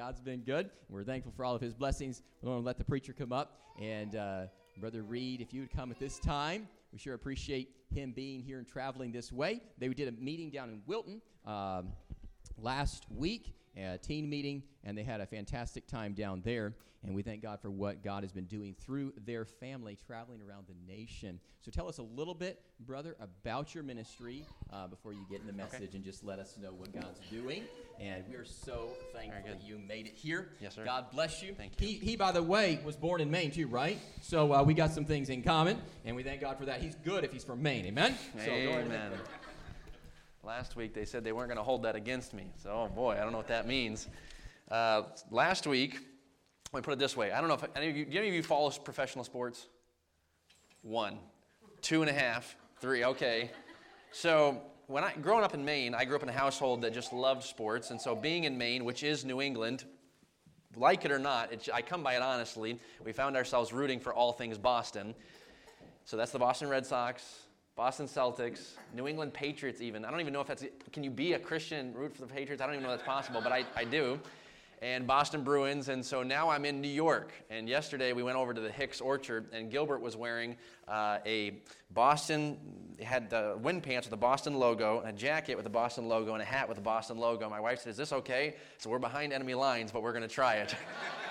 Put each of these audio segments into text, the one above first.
God's been good. We're thankful for all of his blessings. We want to let the preacher come up. And uh, Brother Reed, if you would come at this time, we sure appreciate him being here and traveling this way. They did a meeting down in Wilton um, last week, a teen meeting, and they had a fantastic time down there. And we thank God for what God has been doing through their family traveling around the nation. So tell us a little bit, brother, about your ministry uh, before you get in the message okay. and just let us know what God's doing. And we are so thankful that you made it here. Yes, sir. God bless you. Thank you. He, he by the way, was born in Maine too, right? So uh, we got some things in common, and we thank God for that. He's good if he's from Maine. Amen? Amen. So last week they said they weren't going to hold that against me. So, oh boy, I don't know what that means. Uh, last week, let me put it this way. I don't know if any of you, do any of you follow professional sports? One, two and a half, three. Okay. So when I growing up in Maine, I grew up in a household that just loved sports, and so being in Maine, which is New England, like it or not, it, I come by it honestly. We found ourselves rooting for all things Boston. So that's the Boston Red Sox, Boston Celtics, New England Patriots. Even I don't even know if that's can you be a Christian root for the Patriots? I don't even know that's possible, but I, I do and Boston Bruins. And so now I'm in New York. And yesterday we went over to the Hicks Orchard, and Gilbert was wearing uh, a Boston, had the wind pants with the Boston logo, and a jacket with the Boston logo, and a hat with the Boston logo. My wife said, Is this okay? So we're behind enemy lines, but we're going to try it.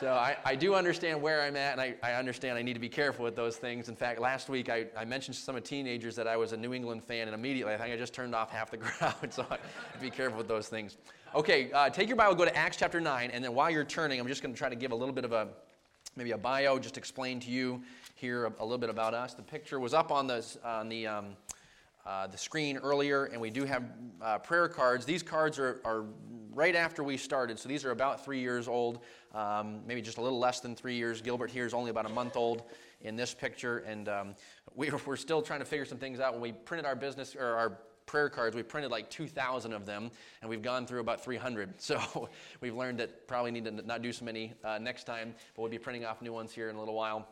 So I, I do understand where I'm at, and I, I understand I need to be careful with those things. In fact, last week I, I mentioned to some of teenagers that I was a New England fan, and immediately I think I just turned off half the crowd. So I be careful with those things. Okay, uh, take your Bible, go to Acts chapter 9, and then while you're turning, I'm just going to try to give a little bit of a maybe a bio, just explain to you here a, a little bit about us. The picture was up on the on the um, uh, the screen earlier, and we do have uh, prayer cards. These cards are, are right after we started, so these are about three years old um, maybe just a little less than three years. Gilbert here is only about a month old in this picture, and um, we, we're still trying to figure some things out. When we printed our business or our prayer cards, we printed like 2,000 of them, and we've gone through about 300. So we've learned that probably need to not do so many uh, next time, but we'll be printing off new ones here in a little while.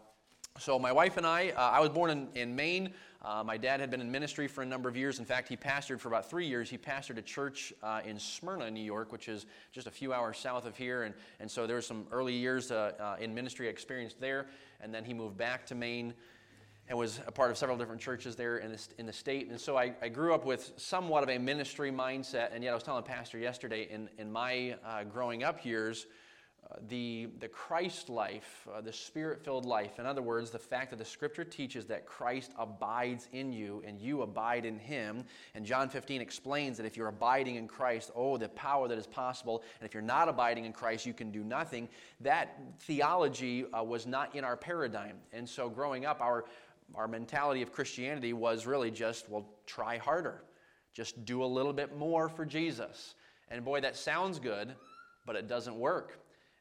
So my wife and I, uh, I was born in, in Maine. Uh, my dad had been in ministry for a number of years. In fact, he pastored for about three years. He pastored a church uh, in Smyrna, New York, which is just a few hours south of here. And, and so there were some early years uh, uh in ministry experienced there. And then he moved back to Maine and was a part of several different churches there in the, in the state. And so I, I grew up with somewhat of a ministry mindset. And yet I was telling a Pastor yesterday, in, in my uh, growing up years, the, the Christ life, uh, the spirit filled life. In other words, the fact that the scripture teaches that Christ abides in you and you abide in him. And John 15 explains that if you're abiding in Christ, oh, the power that is possible. And if you're not abiding in Christ, you can do nothing. That theology uh, was not in our paradigm. And so growing up, our, our mentality of Christianity was really just, well, try harder. Just do a little bit more for Jesus. And boy, that sounds good, but it doesn't work.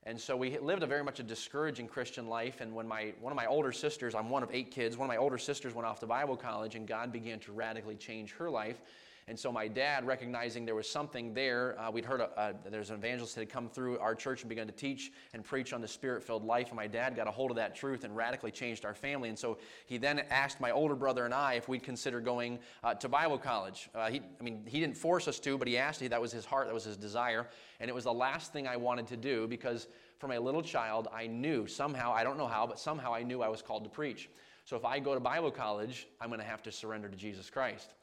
And so we lived a very much a discouraging Christian life. And when my, one of my older sisters, I'm one of eight kids, one of my older sisters went off to Bible college, and God began to radically change her life. And so my dad, recognizing there was something there, uh, we'd heard a, there's an evangelist that had come through our church and begun to teach and preach on the spirit-filled life. And my dad got a hold of that truth and radically changed our family. And so he then asked my older brother and I if we'd consider going uh, to Bible college. Uh, he, I mean, he didn't force us to, but he asked. That was his heart. That was his desire. And it was the last thing I wanted to do because from a little child, I knew somehow, I don't know how, but somehow I knew I was called to preach. So if I go to Bible college, I'm going to have to surrender to Jesus Christ.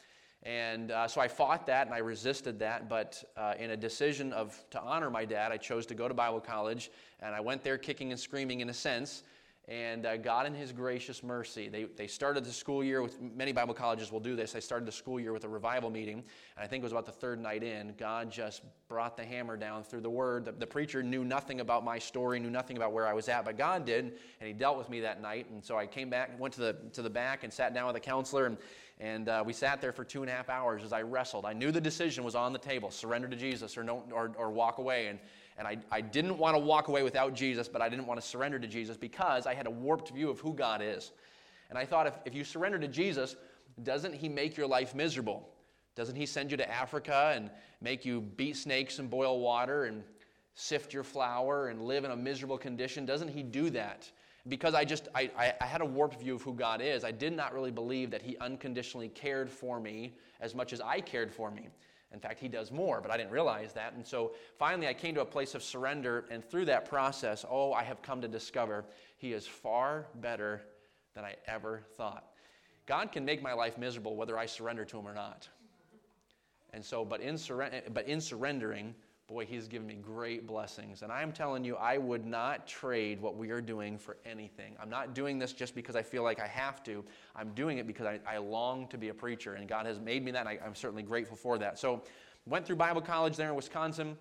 And uh, so I fought that and I resisted that, but uh, in a decision of to honor my dad, I chose to go to Bible college, and I went there kicking and screaming in a sense. And uh, God, in His gracious mercy, they, they started the school year with many Bible colleges will do this. They started the school year with a revival meeting. And I think it was about the third night in. God just brought the hammer down through the word. The, the preacher knew nothing about my story, knew nothing about where I was at, but God did. And He dealt with me that night. And so I came back, went to the, to the back, and sat down with a counselor. And, and uh, we sat there for two and a half hours as I wrestled. I knew the decision was on the table surrender to Jesus or, no, or, or walk away. And and I, I didn't want to walk away without Jesus, but I didn't want to surrender to Jesus because I had a warped view of who God is. And I thought if, if you surrender to Jesus, doesn't He make your life miserable? Doesn't He send you to Africa and make you beat snakes and boil water and sift your flour and live in a miserable condition? Doesn't He do that? Because I just, I, I had a warped view of who God is, I did not really believe that He unconditionally cared for me as much as I cared for me. In fact, He does more, but I didn't realize that. And so finally, I came to a place of surrender, and through that process, oh, I have come to discover He is far better than I ever thought. God can make my life miserable whether I surrender to Him or not. And so, but in, but in surrendering, boy, He's given me great blessings. And I'm telling you, I would not trade what we are doing for anything. I'm not doing this just because I feel like I have to. I'm doing it because I, I long to be a preacher, and God has made me that, and I, I'm certainly grateful for that. So, went through Bible college there in Wisconsin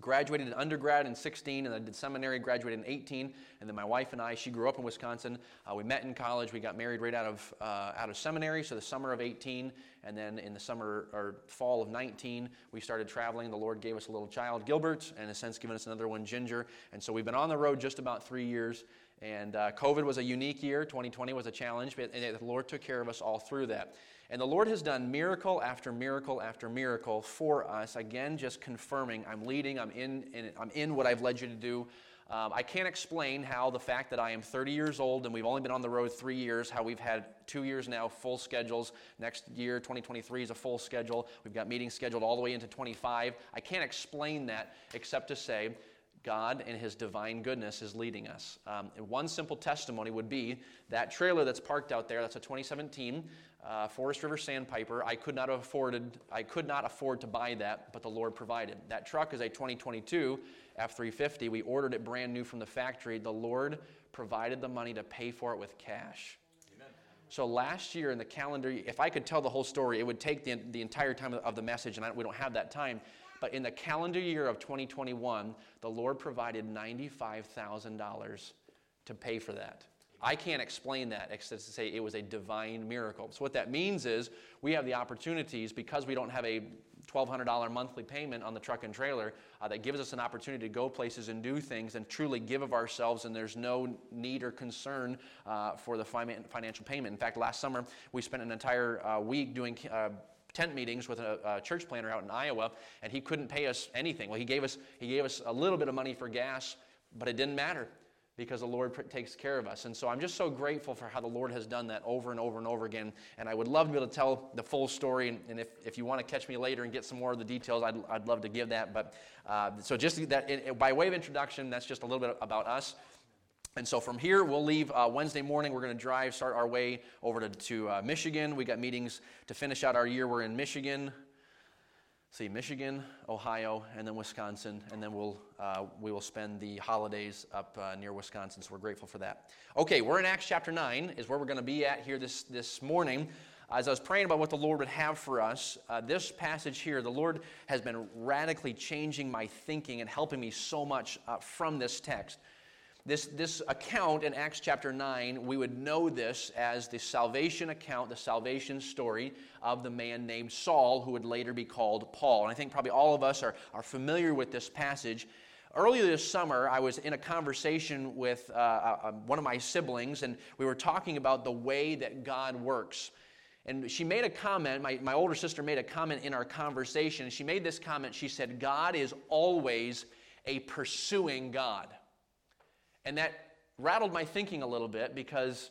graduated in undergrad in 16 and then did seminary graduated in 18 and then my wife and i she grew up in wisconsin uh, we met in college we got married right out of uh, out of seminary so the summer of 18 and then in the summer or fall of 19 we started traveling the lord gave us a little child gilbert and a sense given us another one ginger and so we've been on the road just about three years and uh, covid was a unique year 2020 was a challenge but the lord took care of us all through that and the Lord has done miracle after miracle after miracle for us. Again, just confirming I'm leading, I'm in, in I'm in what I've led you to do. Um, I can't explain how the fact that I am 30 years old and we've only been on the road three years, how we've had two years now full schedules. Next year, 2023, is a full schedule. We've got meetings scheduled all the way into 25. I can't explain that except to say God and His divine goodness is leading us. Um, one simple testimony would be that trailer that's parked out there, that's a 2017 uh, Forest River Sandpiper. I could not have afforded, I could not afford to buy that, but the Lord provided. That truck is a 2022 F350. We ordered it brand new from the factory. The Lord provided the money to pay for it with cash. So last year in the calendar, if I could tell the whole story, it would take the, the entire time of the message, and I, we don't have that time. But in the calendar year of 2021, the Lord provided $95,000 to pay for that. I can't explain that except to say it was a divine miracle. So, what that means is we have the opportunities because we don't have a $1,200 monthly payment on the truck and trailer uh, that gives us an opportunity to go places and do things and truly give of ourselves, and there's no need or concern uh, for the financial payment. In fact, last summer we spent an entire uh, week doing uh, tent meetings with a, a, church planter out in Iowa, and he couldn't pay us anything. Well, he gave us he gave us a little bit of money for gas, but it didn't matter because the Lord takes care of us. And so I'm just so grateful for how the Lord has done that over and over and over again. And I would love to be able to tell the full story. And, and if, if you want to catch me later and get some more of the details, I'd, I'd love to give that. But uh, so just that, it, by way of introduction, that's just a little bit about us. And so from here, we'll leave uh, Wednesday morning. We're going to drive, start our way over to, to uh, Michigan. We got meetings to finish out our year. We're in Michigan see Michigan, Ohio, and then Wisconsin, and then we'll uh, we will spend the holidays up uh, near Wisconsin. So we're grateful for that. Okay, we're in Acts chapter nine, is where we're going to be at here this this morning. As I was praying about what the Lord would have for us, uh, this passage here, the Lord has been radically changing my thinking and helping me so much uh, from this text. This, this account in Acts chapter 9, we would know this as the salvation account, the salvation story of the man named Saul, who would later be called Paul. And I think probably all of us are, are familiar with this passage. Earlier this summer, I was in a conversation with uh, uh, uh one of my siblings, and we were talking about the way that God works. And she made a comment, my, my older sister made a comment in our conversation. She made this comment. She said, God is always a pursuing God. And that rattled my thinking a little bit because,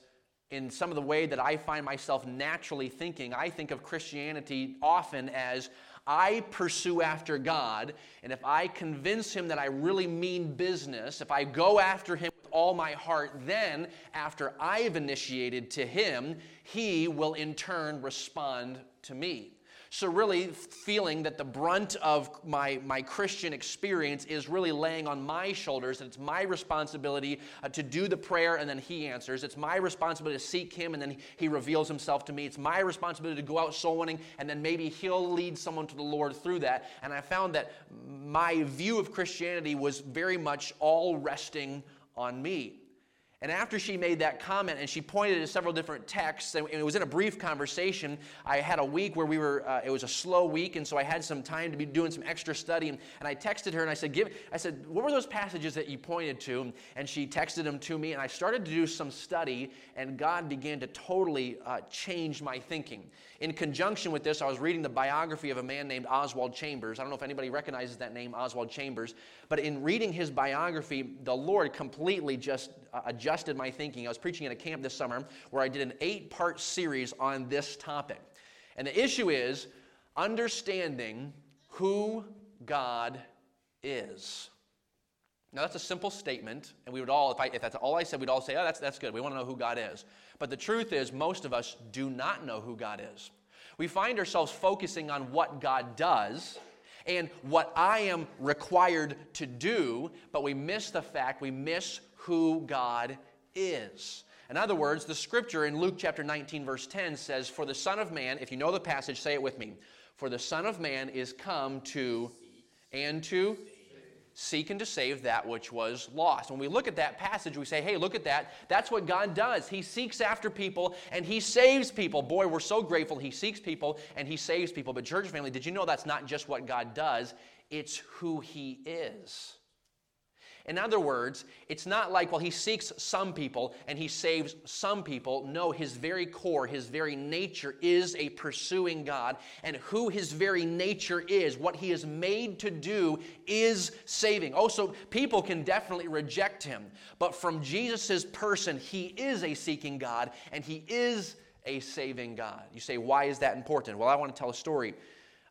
in some of the way that I find myself naturally thinking, I think of Christianity often as I pursue after God, and if I convince Him that I really mean business, if I go after Him with all my heart, then after I've initiated to Him, He will in turn respond to me. So, really, feeling that the brunt of my, my Christian experience is really laying on my shoulders, and it's my responsibility uh, to do the prayer and then He answers. It's my responsibility to seek Him and then He reveals Himself to me. It's my responsibility to go out soul winning and then maybe He'll lead someone to the Lord through that. And I found that my view of Christianity was very much all resting on me. And after she made that comment and she pointed to several different texts, and it was in a brief conversation, I had a week where we were, uh, it was a slow week, and so I had some time to be doing some extra study. And, and I texted her and I said, Give, I said, What were those passages that you pointed to? And she texted them to me, and I started to do some study, and God began to totally uh, change my thinking. In conjunction with this, I was reading the biography of a man named Oswald Chambers. I don't know if anybody recognizes that name, Oswald Chambers, but in reading his biography, the Lord completely just uh, adjusted my thinking. I was preaching at a camp this summer where I did an eight part series on this topic. And the issue is understanding who God is. Now, that's a simple statement, and we would all, if, I, if that's all I said, we'd all say, oh, that's, that's good. We want to know who God is. But the truth is, most of us do not know who God is. We find ourselves focusing on what God does and what I am required to do, but we miss the fact, we miss who God is. In other words, the scripture in Luke chapter 19, verse 10 says, For the Son of Man, if you know the passage, say it with me. For the Son of Man is come to and to seek and to save that which was lost. When we look at that passage, we say, hey, look at that. That's what God does. He seeks after people and He saves people. Boy, we're so grateful He seeks people and He saves people. But, church family, did you know that's not just what God does? It's who He is. In other words, it's not like, well, he seeks some people and he saves some people. No, his very core, his very nature is a pursuing God. And who his very nature is, what he is made to do, is saving. Oh, so people can definitely reject him. But from Jesus' person, he is a seeking God and he is a saving God. You say, why is that important? Well, I want to tell a story.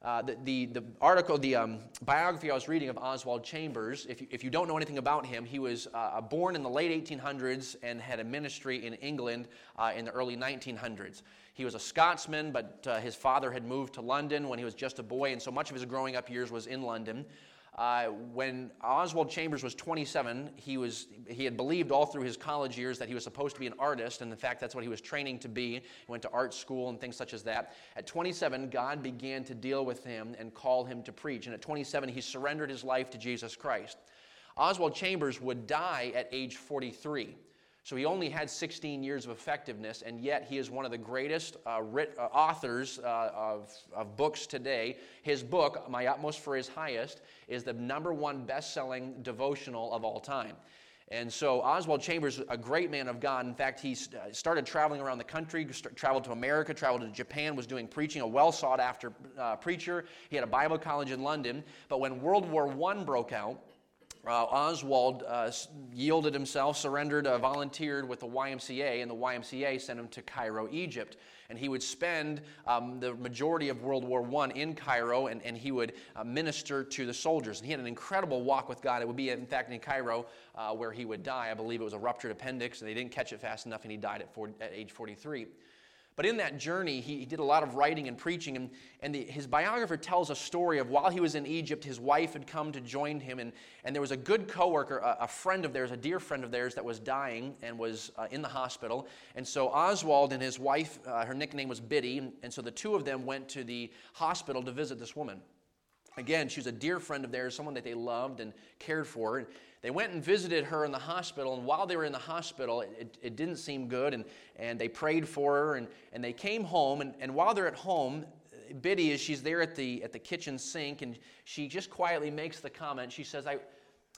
Uh, the, the, the, article, the um, biography I was reading of Oswald Chambers, if you, if you don't know anything about him, he was uh, born in the late 1800s and had a ministry in England uh, in the early 1900s. He was a Scotsman, but uh, his father had moved to London when he was just a boy, and so much of his growing up years was in London. Uh, when Oswald Chambers was 27, he, was, he had believed all through his college years that he was supposed to be an artist, and in fact, that's what he was training to be. He went to art school and things such as that. At 27, God began to deal with him and call him to preach, and at 27, he surrendered his life to Jesus Christ. Oswald Chambers would die at age 43. So he only had 16 years of effectiveness, and yet he is one of the greatest uh, writ, uh, authors uh, of, of books today. His book, My Utmost for His Highest, is the number one best selling devotional of all time. And so Oswald Chambers, a great man of God. In fact, he uh, started traveling around the country, traveled to America, traveled to Japan, was doing preaching, a well sought after uh, preacher. He had a Bible college in London. But when World War I broke out, uh, Oswald uh, yielded himself, surrendered, uh, volunteered with the YMCA, and the YMCA sent him to Cairo, Egypt. And he would spend um, the majority of World War I in Cairo, and, and he would uh, minister to the soldiers. And he had an incredible walk with God. It would be, in fact, in Cairo uh, where he would die. I believe it was a ruptured appendix, and they didn't catch it fast enough, and he died at, 40, at age 43. But in that journey, he, he did a lot of writing and preaching. And, and the, his biographer tells a story of while he was in Egypt, his wife had come to join him. And, and there was a good coworker, a, a friend of theirs, a dear friend of theirs, that was dying and was uh, in the hospital. And so Oswald and his wife, uh, her nickname was Biddy. And, and so the two of them went to the hospital to visit this woman. Again, she was a dear friend of theirs, someone that they loved and cared for. They went and visited her in the hospital, and while they were in the hospital, it, it didn't seem good, and, and they prayed for her, and, and they came home, and, and while they're at home, Biddy, as she's there at the, at the kitchen sink, and she just quietly makes the comment, she says, I,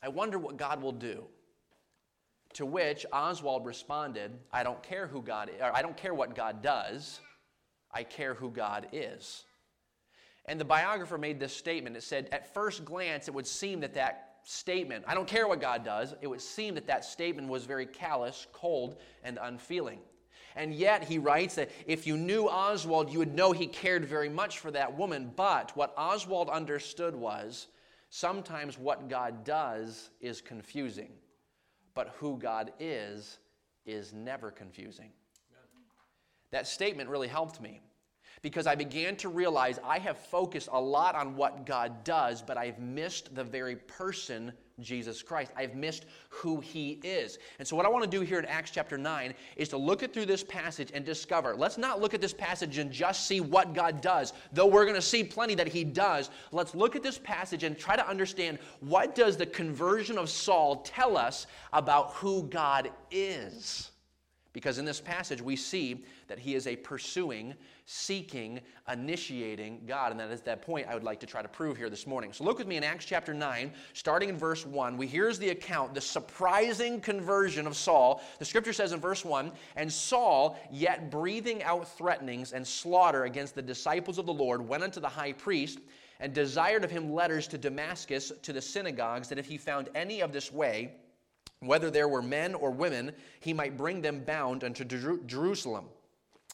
I wonder what God will do. To which Oswald responded, I don't care who God is, I don't care what God does, I care who God is. And the biographer made this statement. It said, at first glance, it would seem that that statement, I don't care what God does, it would seem that that statement was very callous, cold, and unfeeling. And yet, he writes that if you knew Oswald, you would know he cared very much for that woman. But what Oswald understood was sometimes what God does is confusing, but who God is is never confusing. That statement really helped me because I began to realize I have focused a lot on what God does, but I've missed the very person, Jesus Christ. I've missed who He is. And so, what I want to do here in Acts chapter 9 is to look at through this passage and discover. Let's not look at this passage and just see what God does, though we're going to see plenty that He does. Let's look at this passage and try to understand what does the conversion of Saul tell us about who God is. Because in this passage, we see that he is a pursuing, seeking, initiating God. And that is that point I would like to try to prove here this morning. So look with me in Acts chapter 9, starting in verse 1. We here's the account, the surprising conversion of Saul. The scripture says in verse 1 And Saul, yet breathing out threatenings and slaughter against the disciples of the Lord, went unto the high priest and desired of him letters to Damascus to the synagogues, that if he found any of this way, whether there were men or women, he might bring them bound unto Jerusalem.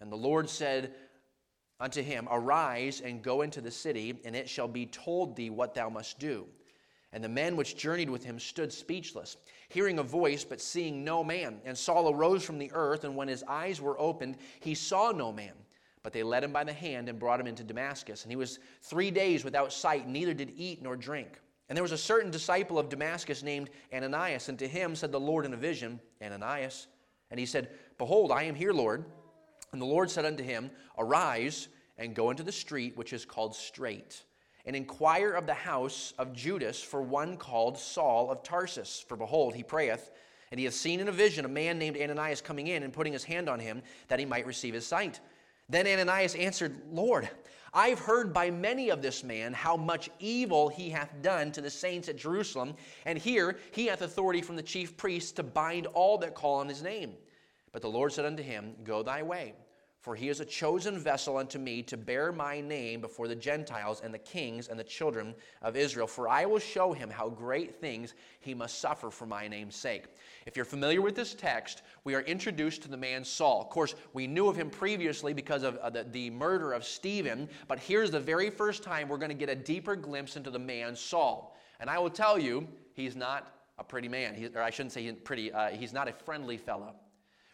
And the Lord said unto him, Arise and go into the city, and it shall be told thee what thou must do. And the men which journeyed with him stood speechless, hearing a voice, but seeing no man. And Saul arose from the earth, and when his eyes were opened, he saw no man. But they led him by the hand and brought him into Damascus. And he was three days without sight, neither did eat nor drink. And there was a certain disciple of Damascus named Ananias, and to him said the Lord in a vision, Ananias. And he said, Behold, I am here, Lord. And the Lord said unto him, Arise and go into the street which is called Straight, and inquire of the house of Judas for one called Saul of Tarsus. For behold, he prayeth, and he hath seen in a vision a man named Ananias coming in and putting his hand on him that he might receive his sight. Then Ananias answered, Lord, I've heard by many of this man how much evil he hath done to the saints at Jerusalem, and here he hath authority from the chief priests to bind all that call on his name. But the Lord said unto him, Go thy way, for he is a chosen vessel unto me to bear my name before the Gentiles and the kings and the children of Israel. For I will show him how great things he must suffer for my name's sake. If you're familiar with this text, we are introduced to the man Saul. Of course, we knew of him previously because of uh, the, the murder of Stephen, but here's the very first time we're going to get a deeper glimpse into the man Saul. And I will tell you, he's not a pretty man. He, or I shouldn't say he's pretty, uh, he's not a friendly fellow.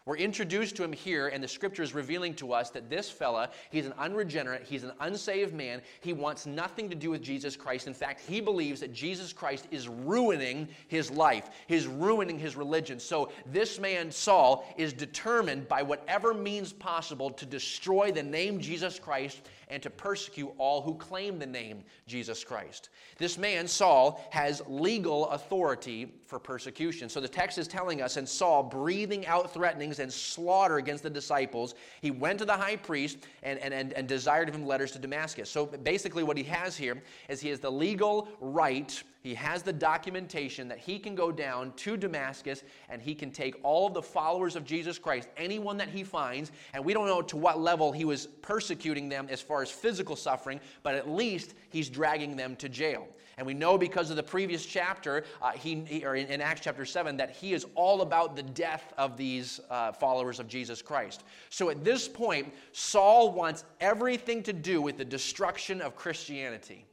We're introduced to him here, and the scripture is revealing to us that this fella, he's an unregenerate, he's an unsaved man. He wants nothing to do with Jesus Christ. In fact, he believes that Jesus Christ is ruining his life, he's ruining his religion. So, this man, Saul, is determined by whatever means possible to destroy the name Jesus Christ and to persecute all who claim the name Jesus Christ. This man, Saul, has legal authority for persecution. So the text is telling us, and Saul, breathing out threatenings and slaughter against the disciples, he went to the high priest and, and, and, and desired of him letters to Damascus. So basically, what he has here is he has the legal right he has the documentation that he can go down to Damascus and he can take all of the followers of Jesus Christ, anyone that he finds, and we don't know to what level he was persecuting them as far as physical suffering, but at least he's dragging them to jail. And we know because of the previous chapter, uh, he, or in, Acts chapter 7, that he is all about the death of these uh, followers of Jesus Christ. So at this point, Saul wants everything to do with the destruction of Christianity.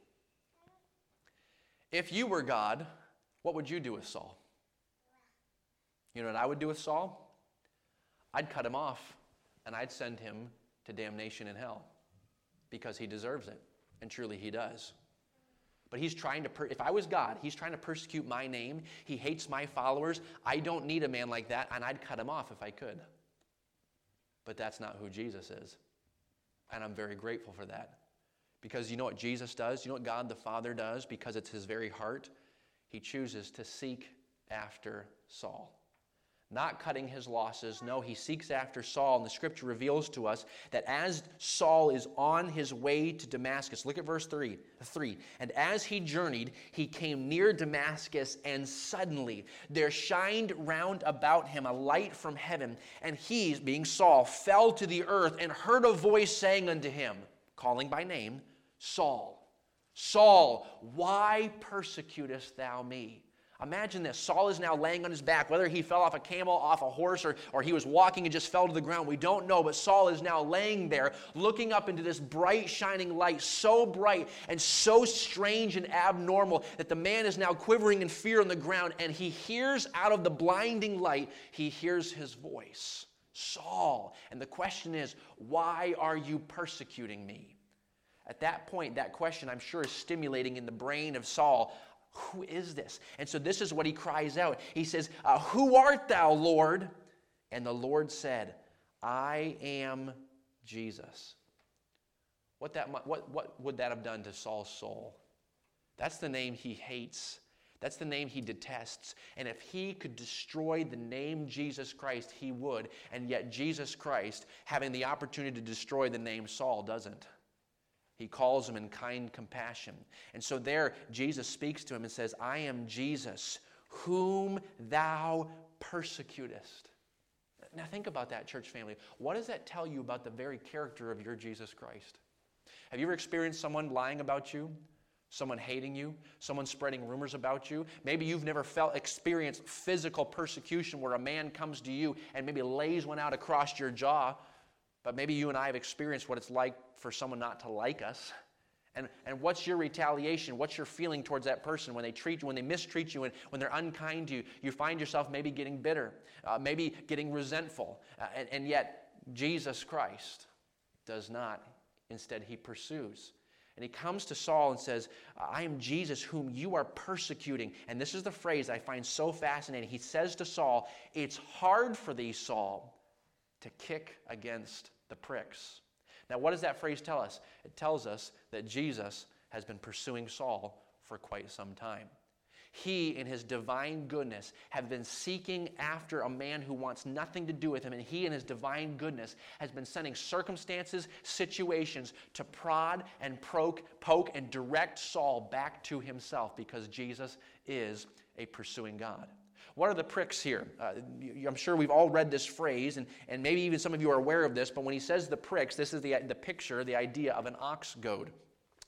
If you were God, what would you do with Saul? You know what I would do with Saul? I'd cut him off and I'd send him to damnation in hell because he deserves it. And truly he does. But he's trying to, per- if I was God, he's trying to persecute my name. He hates my followers. I don't need a man like that, and I'd cut him off if I could. But that's not who Jesus is. And I'm very grateful for that. Because you know what Jesus does? You know what God the Father does? Because it's his very heart? He chooses to seek after Saul. Not cutting his losses. No, he seeks after Saul. And the scripture reveals to us that as Saul is on his way to Damascus, look at verse 3. 3. And as he journeyed, he came near Damascus, and suddenly there shined round about him a light from heaven. And he, being Saul, fell to the earth and heard a voice saying unto him, calling by name, Saul, Saul, why persecutest thou me? Imagine this. Saul is now laying on his back, whether he fell off a camel, off a horse, or, or he was walking and just fell to the ground. We don't know, but Saul is now laying there, looking up into this bright, shining light, so bright and so strange and abnormal that the man is now quivering in fear on the ground, and he hears out of the blinding light, he hears his voice Saul. And the question is, why are you persecuting me? At that point, that question, I'm sure, is stimulating in the brain of Saul. Who is this? And so this is what he cries out. He says, uh, Who art thou, Lord? And the Lord said, I am Jesus. What, that, what, what would that have done to Saul's soul? That's the name he hates. That's the name he detests. And if he could destroy the name Jesus Christ, he would. And yet, Jesus Christ, having the opportunity to destroy the name Saul, doesn't. He calls him in kind compassion. And so, there, Jesus speaks to him and says, I am Jesus, whom thou persecutest. Now, think about that, church family. What does that tell you about the very character of your Jesus Christ? Have you ever experienced someone lying about you? someone hating you, someone spreading rumors about you. Maybe you've never felt experienced physical persecution where a man comes to you and maybe lays one out across your jaw. But maybe you and I have experienced what it's like for someone not to like us. And, and what's your retaliation? What's your feeling towards that person when they treat you, when they mistreat you, and when they're unkind to you? You find yourself maybe getting bitter, uh, maybe getting resentful. Uh, and, and yet, Jesus Christ does not. Instead, he pursues. And he comes to Saul and says, I am Jesus whom you are persecuting. And this is the phrase I find so fascinating. He says to Saul, It's hard for thee, Saul, to kick against the pricks. Now, what does that phrase tell us? It tells us that Jesus has been pursuing Saul for quite some time. He, in his divine goodness, have been seeking after a man who wants nothing to do with him. And he, in his divine goodness, has been sending circumstances, situations to prod and poke, poke and direct Saul back to himself because Jesus is a pursuing God. What are the pricks here? Uh, I'm sure we've all read this phrase, and, and maybe even some of you are aware of this, but when he says the pricks, this is the, the picture, the idea of an ox goad.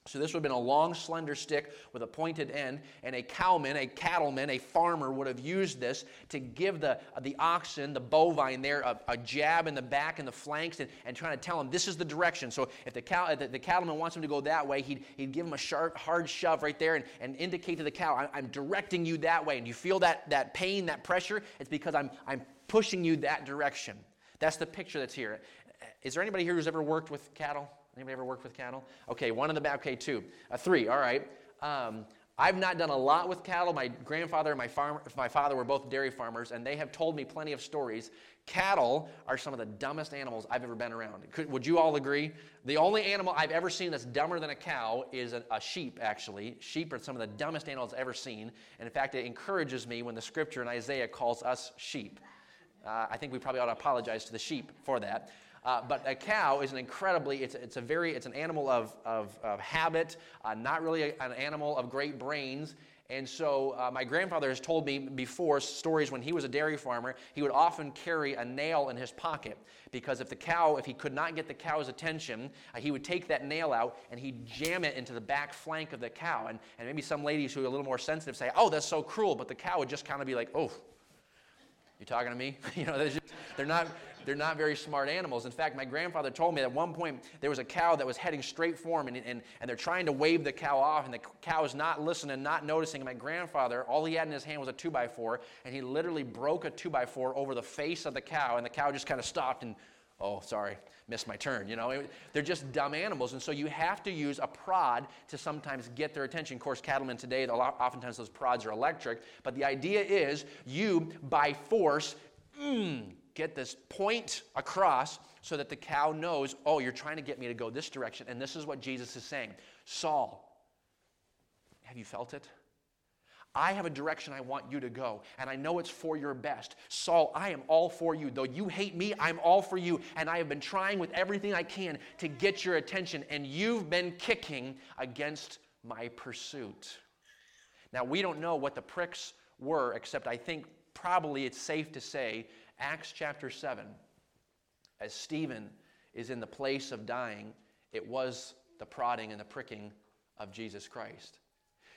So this would have been a long, slender stick with a pointed end, and a cowman, a cattleman, a farmer would have used this to give the, the oxen, the bovine there, a, a jab in the back and the flanks and, and trying to tell them this is the direction. So if the, cow, the, the cattleman wants him to go that way, he'd, he'd give him a sharp, hard shove right there and, and indicate to the cow, I'm directing you that way. And you feel that, that pain, that pressure? It's because I'm, I'm pushing you that direction. That's the picture that's here. Is there anybody here who's ever worked with cattle? Anybody ever worked with cattle? Okay, one in the back. Okay, two. Uh, three, all right. Um, I've not done a lot with cattle. My grandfather and my, farm, my father were both dairy farmers, and they have told me plenty of stories. Cattle are some of the dumbest animals I've ever been around. Could, would you all agree? The only animal I've ever seen that's dumber than a cow is a, a, sheep, actually. Sheep are some of the dumbest animals I've ever seen. And in fact, it encourages me when the scripture in Isaiah calls us sheep. Uh, I think we probably ought to apologize to the sheep for that. Uh, but a cow is an incredibly, it's, it's a very, it's an animal of, of, of habit, uh, not really a, an animal of great brains. And so uh, my grandfather has told me before stories when he was a dairy farmer, he would often carry a nail in his pocket because if the cow, if he could not get the cow's attention, uh, he would take that nail out and he'd jam it into the back flank of the cow. And, and maybe some ladies who are a little more sensitive say, oh, that's so cruel. But the cow would just kind of be like, oh, you talking to me? you know, they're, just, they're not they're not very smart animals. In fact, my grandfather told me at one point there was a cow that was heading straight for him, and, and, and they're trying to wave the cow off, and the cow is not listening, not noticing. And my grandfather, all he had in his hand was a two by four, and he literally broke a two by four over the face of the cow, and the cow just kind of stopped and, oh, sorry, missed my turn. You know, they're just dumb animals, and so you have to use a prod to sometimes get their attention. Of course, cattlemen today, oftentimes those prods are electric, but the idea is you, by force, mm, get this point across so that the cow knows, oh, you're trying to get me to go this direction. And this is what Jesus is saying Saul, have you felt it? I have a direction I want you to go, and I know it's for your best. Saul, I am all for you. Though you hate me, I'm all for you, and I have been trying with everything I can to get your attention, and you've been kicking against my pursuit. Now, we don't know what the pricks were, except I think probably it's safe to say Acts chapter 7, as Stephen is in the place of dying, it was the prodding and the pricking of Jesus Christ.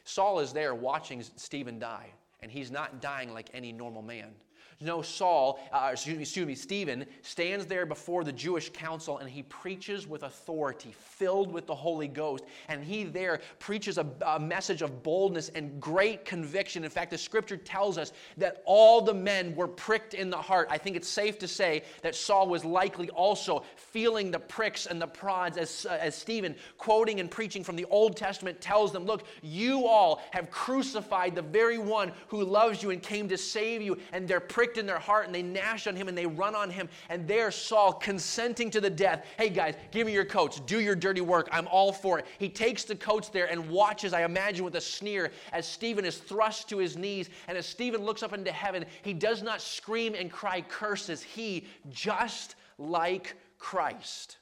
Saul is there watching Stephen die, and he's not dying like any normal man. No, Saul, uh, excuse, me, excuse me, Stephen stands there before the Jewish council and he preaches with authority, filled with the Holy Ghost. And he there preaches a, a message of boldness and great conviction. In fact, the scripture tells us that all the men were pricked in the heart. I think it's safe to say that Saul was likely also feeling the pricks and the prods as, uh, as Stephen, quoting and preaching from the Old Testament, tells them, Look, you all have crucified the very one who loves you and came to save you, and they're pricked in their heart and they gnash on him and they run on him. And there, Saul consenting to the death. Hey guys, give me your coats. Do your dirty work. I'm all for it. He takes the coats there and watches, I imagine, with a sneer as Stephen is thrust to his knees. And as Stephen looks up into heaven, he does not scream and cry curses. He, just like Christ,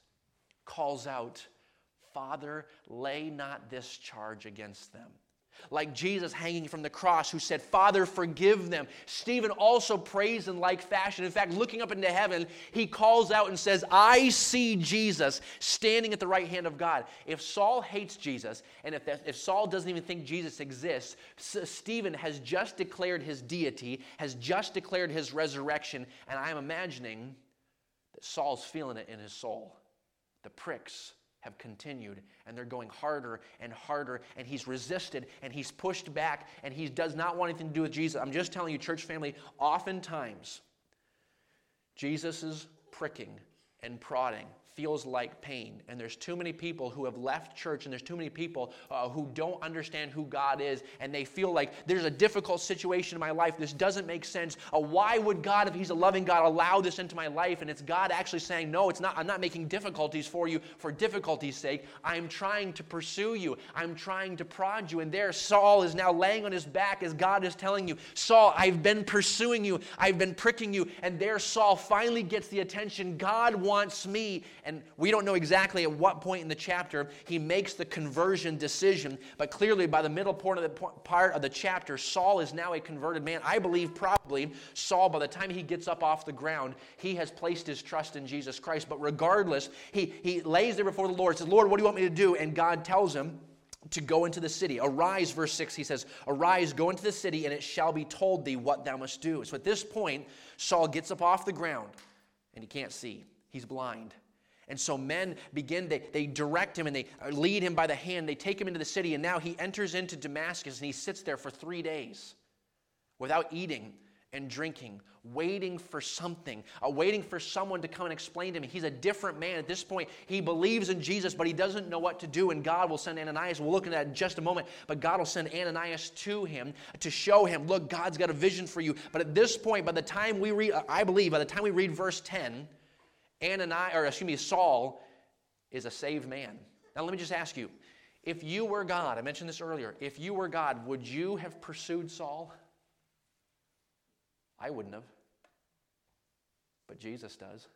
calls out, Father, lay not this charge against them like Jesus hanging from the cross, who said, Father, forgive them. Stephen also prays in like fashion. In fact, looking up into heaven, he calls out and says, I see Jesus standing at the right hand of God. If Saul hates Jesus, and if, that, if Saul doesn't even think Jesus exists, Stephen has just declared his deity, has just declared his resurrection, and I'm imagining that Saul's feeling it in his soul. The pricks have continued and they're going harder and harder and he's resisted and he's pushed back and he does not want anything to do with jesus. I'm just telling you church family oftentimes jesus' is pricking and prodding feels like pain. And there's too many people who have left church, and there's too many people uh, who don't understand who God is, and they feel like there's a difficult situation in my life. This doesn't make sense. Uh, why would God, if He's a loving God, allow this into my life? And it's God actually saying, No, it's not. I'm not making difficulties for you for difficulty's sake. I'm trying to pursue you. I'm trying to prod you. And there, Saul is now laying on his back as God is telling you, Saul, I've been pursuing you. I've been pricking you. And there, Saul finally gets the attention. God wants me and we don't know exactly at what point in the chapter he makes the conversion decision, but clearly by the middle part of the, part of the chapter, Saul is now a converted man. I believe probably Saul, by the time he gets up off the ground, he has placed his trust in Jesus Christ. But regardless, he, he lays there before the Lord, says, Lord, what do you want me to do? And God tells him, to go into the city. Arise, verse 6, he says, Arise, go into the city, and it shall be told thee what thou must do. So at this point, Saul gets up off the ground and he can't see. He's blind. And so men begin, they, they direct him and they lead him by the hand. They take him into the city, and now he enters into Damascus and he sits there for three days without eating and drinking, waiting for something, uh, waiting for someone to come and explain to him. He's a different man. At this point, he believes in Jesus, but he doesn't know what to do. And God will send Ananias. We'll look at that in just a moment. But God will send Ananias to him to show him, look, God's got a vision for you. But at this point, by the time we read, I believe, by the time we read verse 10, Ananias, or excuse me, Saul is a saved man. Now, let me just ask you if you were God, I mentioned this earlier, if you were God, would you have pursued Saul? I wouldn't have. But Jesus does.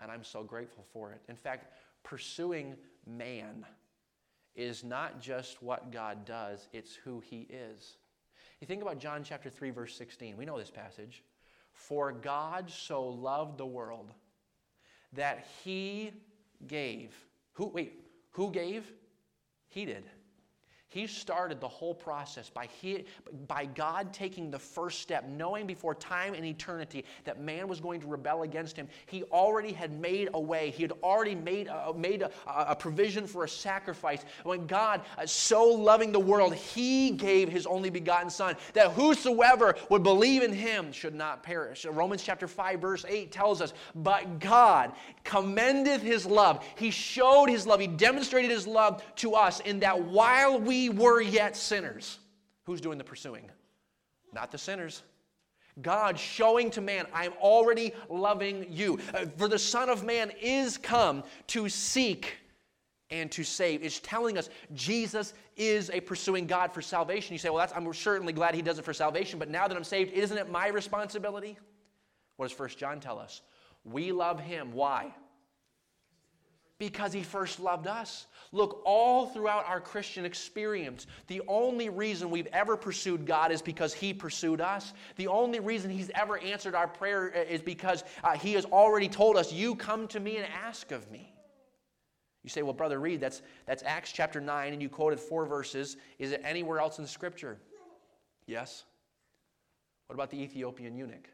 And I'm so grateful for it. In fact, pursuing man is not just what God does, it's who he is. You think about John chapter 3 verse 16. We know this passage. For God so loved the world that he gave. Who, wait, who gave? He did. He started the whole process by, he, by God taking the first step, knowing before time and eternity that man was going to rebel against him. He already had made a way. He had already made a, made a, a provision for a sacrifice. When God, uh, so loving the world, he gave his only begotten Son, that whosoever would believe in him should not perish. Romans chapter 5, verse 8 tells us, But God commendeth his love. He showed his love. He demonstrated his love to us in that while we were yet sinners. Who's doing the pursuing? Not the sinners. God showing to man, I'm already loving you. Uh, for the Son of Man is come to seek and to save. It's telling us Jesus is a pursuing God for salvation. You say, well, I'm certainly glad he does it for salvation, but now that I'm saved, isn't it my responsibility? What does First John tell us? We love him. Why? Because he first loved us. Look, all throughout our Christian experience, the only reason we've ever pursued God is because He pursued us. The only reason He's ever answered our prayer uh, is because uh, He has already told us, You come to me and ask of me. You say, Well, Brother Reed, that's, that's Acts chapter 9, and you quoted four verses. Is it anywhere else in Scripture? Yes. What about the Ethiopian eunuch?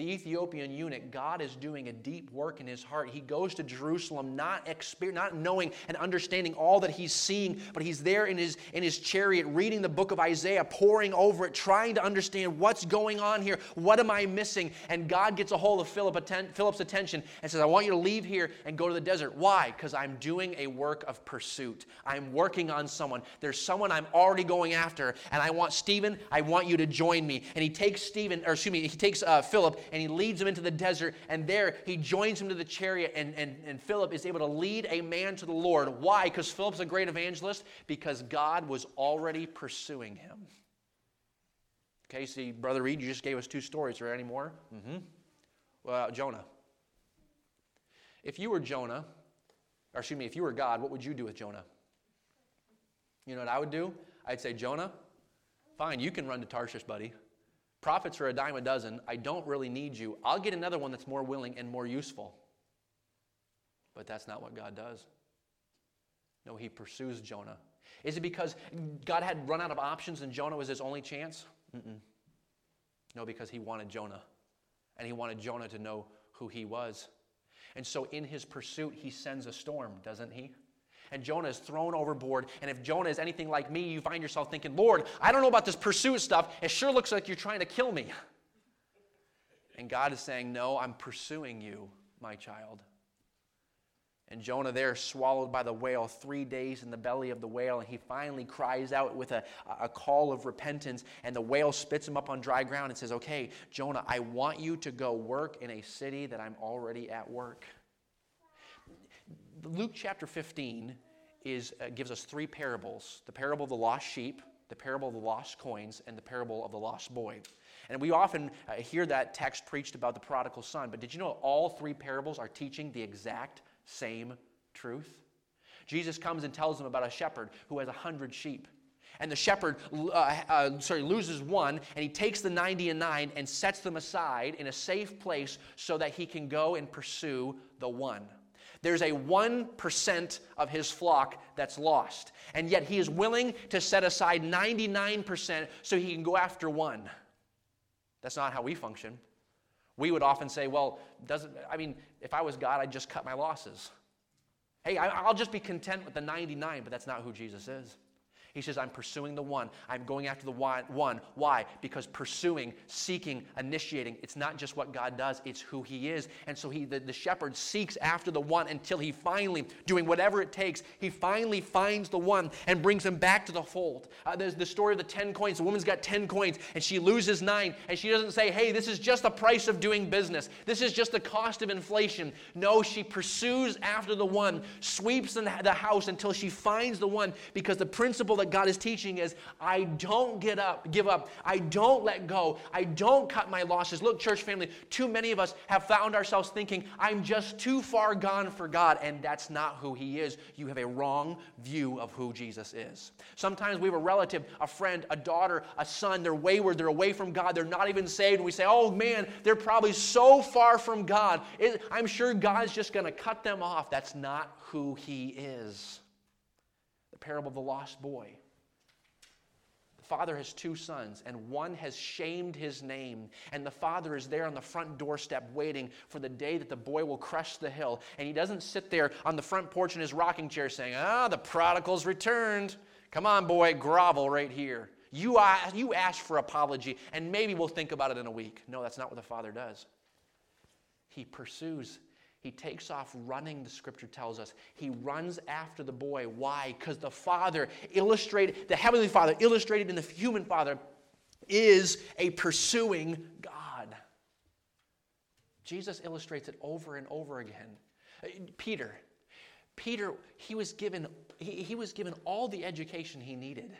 The Ethiopian eunuch, God is doing a deep work in his heart. He goes to Jerusalem not, exper- not knowing and understanding all that he's seeing, but he's there in his, in his chariot reading the book of Isaiah, poring over it, trying to understand what's going on here. What am I missing? And God gets a hold of Philip atten- Philip's attention and says, I want you to leave here and go to the desert. Why? Because I'm doing a work of pursuit. I'm working on someone. There's someone I'm already going after, and I want Stephen, I want you to join me. And he takes Stephen, or excuse me, he takes uh, Philip and he leads him into the desert. And there he joins him to the chariot. And, and, and Philip is able to lead a man to the Lord. Why? Because Philip's a great evangelist? Because God was already pursuing him. Okay, see, Brother Reed, you just gave us two stories. Are there any more? Mm-hmm. Well, Jonah. If you were Jonah, or excuse me, if you were God, what would you do with Jonah? You know what I would do? I'd say, Jonah, fine, you can run to Tarshish, buddy. Prophets are a dime a dozen. I don't really need you. I'll get another one that's more willing and more useful. But that's not what God does. No, he pursues Jonah. Is it because God had run out of options and Jonah was his only chance? Mm-mm. No, because he wanted Jonah. And he wanted Jonah to know who he was. And so in his pursuit, he sends a storm, doesn't he? And Jonah is thrown overboard. And if Jonah is anything like me, you find yourself thinking, Lord, I don't know about this pursuit stuff. It sure looks like you're trying to kill me. And God is saying, No, I'm pursuing you, my child. And Jonah there, swallowed by the whale, three days in the belly of the whale, and he finally cries out with a, a call of repentance, and the whale spits him up on dry ground and says, Okay, Jonah, I want you to go work in a city that I'm already at work. Luke chapter 15 is, uh, gives us three parables the parable of the lost sheep, the parable of the lost coins, and the parable of the lost boy. And we often uh, hear that text preached about the prodigal son, but did you know all three parables are teaching the exact same truth? Jesus comes and tells them about a shepherd who has a hundred sheep. And the shepherd uh, uh, sorry, loses one, and he takes the 90 and 9 and sets them aside in a safe place so that he can go and pursue the one. There's a 1% of his flock that's lost. And yet he is willing to set aside 99% so he can go after one. That's not how we function. We would often say, well, doesn't, I mean, if I was God, I'd just cut my losses. Hey, I'll just be content with the 99, but that's not who Jesus is. He says, I'm pursuing the one. I'm going after the one. Why? Because pursuing, seeking, initiating, it's not just what God does, it's who He is. And so he, the, the shepherd seeks after the one until he finally, doing whatever it takes, he finally finds the one and brings him back to the fold. Uh, there's the story of the 10 coins. The woman's got 10 coins and she loses nine. And she doesn't say, hey, this is just the price of doing business. This is just the cost of inflation. No, she pursues after the one, sweeps the house until she finds the one because the principle that God is teaching is I don't get up, give up. I don't let go. I don't cut my losses. Look, church family, too many of us have found ourselves thinking, I'm just too far gone for God, and that's not who He is. You have a wrong view of who Jesus is. Sometimes we have a relative, a friend, a daughter, a son, they're wayward, they're away from God, they're not even saved, and we say, oh man, they're probably so far from God. I'm sure God's just going to cut them off. That's not who He is The parable of the lost boy. The father has two sons, and one has shamed his name. And the father is there on the front doorstep waiting for the day that the boy will crush the hill. And he doesn't sit there on the front porch in his rocking chair saying, Ah, the prodigal's returned. Come on, boy, grovel right here. You, uh, you ask for apology, and maybe we'll think about it in a week. No, that's not what the father does. He pursues he takes off running, the scripture tells us. He runs after the boy. Why? Because the Father illustrated, the Heavenly Father illustrated in the human Father is a pursuing God. Jesus illustrates it over and over again. Uh, Peter, Peter, he was given, he, he was given all the education he needed.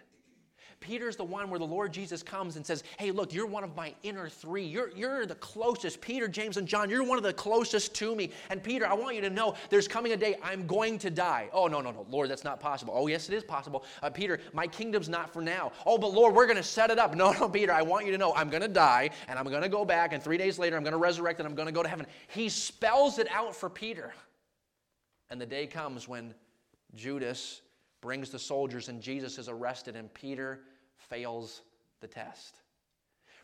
Peter's the one where the Lord Jesus comes and says, Hey, look, you're one of my inner three. You're, you're the closest. Peter, James, and John, you're one of the closest to me. And Peter, I want you to know there's coming a day I'm going to die. Oh, no, no, no. Lord, that's not possible. Oh, yes, it is possible. Uh, Peter, my kingdom's not for now. Oh, but Lord, we're going to set it up. No, no, Peter, I want you to know I'm going to die and I'm going to go back, and three days later I'm going to resurrect and I'm going to go to heaven. He spells it out for Peter. And the day comes when Judas brings the soldiers and Jesus is arrested, and Peter fails the test.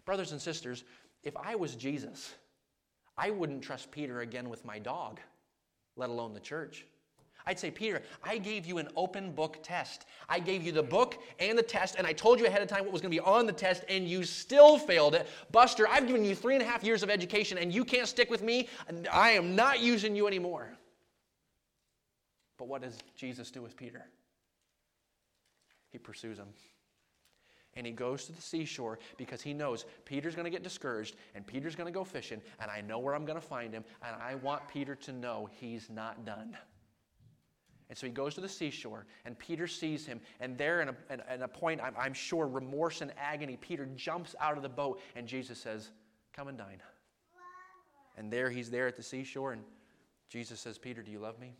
Brothers and sisters, if I was Jesus, I wouldn't trust Peter again with my dog, let alone the church. I'd say, Peter, I gave you an open book test. I gave you the book and the test, and I told you ahead of time what was going to be on the test, and you still failed it. Buster, I've given you three and a half years of education, and you can't stick with me. I am not using you anymore. But what does Jesus do with Peter? He pursues him. And he goes to the seashore because he knows Peter's going to get discouraged and Peter's going to go fishing, and I know where I'm going to find him, and I want Peter to know he's not done. And so he goes to the seashore, and Peter sees him. And there, in a, in, in a point, I'm, I'm sure, remorse and agony, Peter jumps out of the boat, and Jesus says, Come and dine. And there he's there at the seashore, and Jesus says, Peter, do you love me?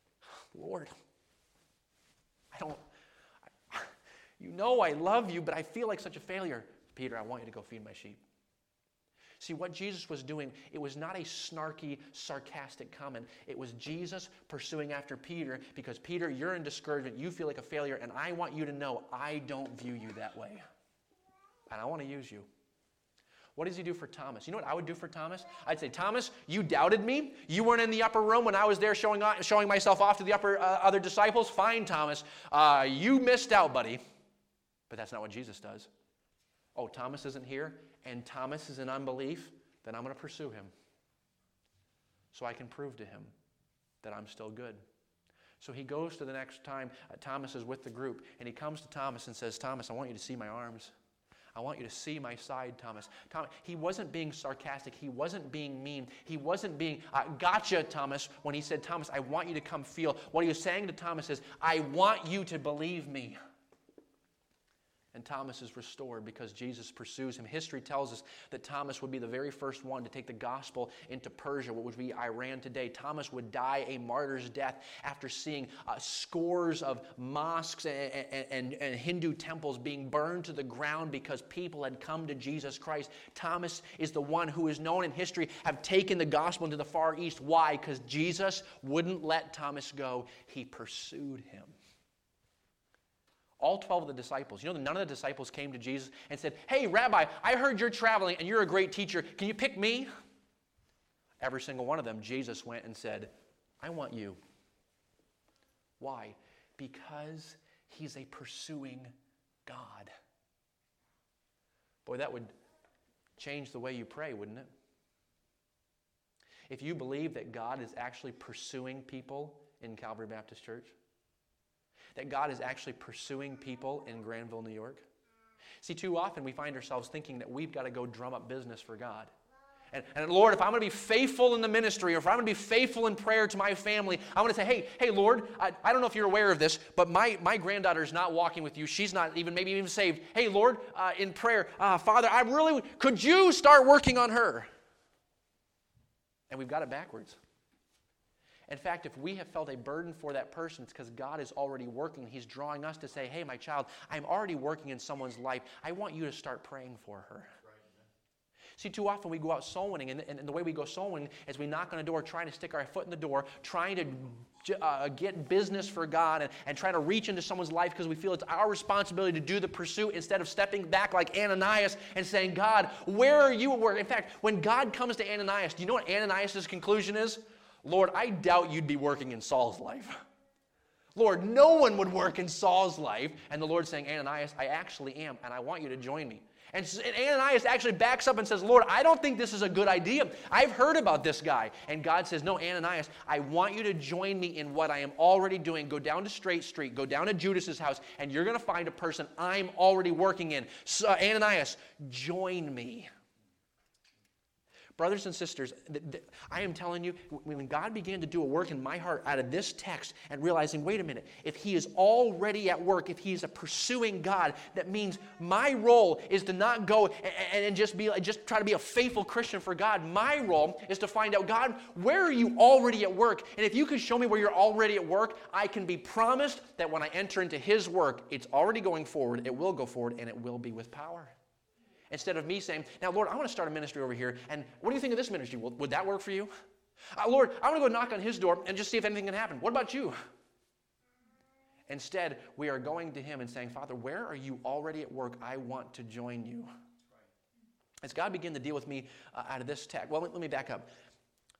Lord, I don't, you know I love you, but I feel like such a failure. Peter, I want you to go feed my sheep. See, what Jesus was doing, it was not a snarky, sarcastic comment. It was Jesus pursuing after Peter because, Peter, you're in discouragement. You feel like a failure, and I want you to know I don't view you that way. And I want to use you. What does he do for Thomas? You know what I would do for Thomas? I'd say, Thomas, you doubted me. You weren't in the upper room when I was there showing, off, showing myself off to the upper, uh, other disciples. Fine, Thomas. Uh, you missed out, buddy. But that's not what Jesus does. Oh, Thomas isn't here? and Thomas is in unbelief, then I'm going to pursue him so I can prove to him that I'm still good. So he goes to the next time uh, Thomas is with the group, and he comes to Thomas and says, Thomas, I want you to see my arms. I want you to see my side, Thomas. Thomas he wasn't being sarcastic. He wasn't being mean. He wasn't being, uh, gotcha, Thomas, when he said, Thomas, I want you to come feel. What he was saying to Thomas is, I want you to believe me. And Thomas is restored because Jesus pursues him. History tells us that Thomas would be the very first one to take the gospel into Persia, what would be Iran today. Thomas would die a martyr's death after seeing uh, scores of mosques and, and, and, and Hindu temples being burned to the ground because people had come to Jesus Christ. Thomas is the one who is known in history have taken the gospel into the Far East. Why? Because Jesus wouldn't let Thomas go. He pursued him. All 12 of the disciples. You know, none of the disciples came to Jesus and said, Hey, Rabbi, I heard you're traveling and you're a great teacher. Can you pick me? Every single one of them, Jesus went and said, I want you. Why? Because he's a pursuing God. Boy, that would change the way you pray, wouldn't it? If you believe that God is actually pursuing people in Calvary Baptist Church, that God is actually pursuing people in Granville, New York? See, too often we find ourselves thinking that we've got to go drum up business for God. And, and, Lord, if I'm going to be faithful in the ministry or if I'm going to be faithful in prayer to my family, I'm going to say, hey, hey, Lord, I, I don't know if you're aware of this, but my, my granddaughter is not walking with you. She's not even, maybe even saved. Hey, Lord, uh, in prayer, uh, Father, I really, could you start working on her? And we've got it backwards. In fact, if we have felt a burden for that person, it's because God is already working. He's drawing us to say, hey, my child, I'm already working in someone's life. I want you to start praying for her. See, too often we go out soul winning, and, and, the way we go soul winning is we knock on a door, trying to stick our foot in the door, trying to uh, get business for God, and, and trying to reach into someone's life because we feel it's our responsibility to do the pursuit instead of stepping back like Ananias and saying, God, where are you at work? In fact, when God comes to Ananias, do you know what Ananias' conclusion is? Lord, I doubt you'd be working in Saul's life. Lord, no one would work in Saul's life. And the Lord's saying, Ananias, I actually am, and I want you to join me. And, Ananias actually backs up and says, Lord, I don't think this is a good idea. I've heard about this guy. And God says, No, Ananias, I want you to join me in what I am already doing. Go down to Straight Street, go down to Judas's house, and you're going to find a person I'm already working in. So, uh, Ananias, join me. Brothers and sisters, I am telling you, when God began to do a work in my heart out of this text and realizing, wait a minute, if He is already at work, if He is a pursuing God, that means my role is to not go and just be just try to be a faithful Christian for God. My role is to find out, God, where are you already at work? And if you can show me where you're already at work, I can be promised that when I enter into His work, it's already going forward, it will go forward, and it will be with power. Instead of me saying, Now, Lord, I want to start a ministry over here, and what do you think of this ministry? Well, would that work for you? Uh, Lord, I want to go knock on his door and just see if anything can happen. What about you? Instead, we are going to him and saying, Father, where are you already at work? I want to join you. as God began to deal with me uh, out of this text, well, let, let me back up.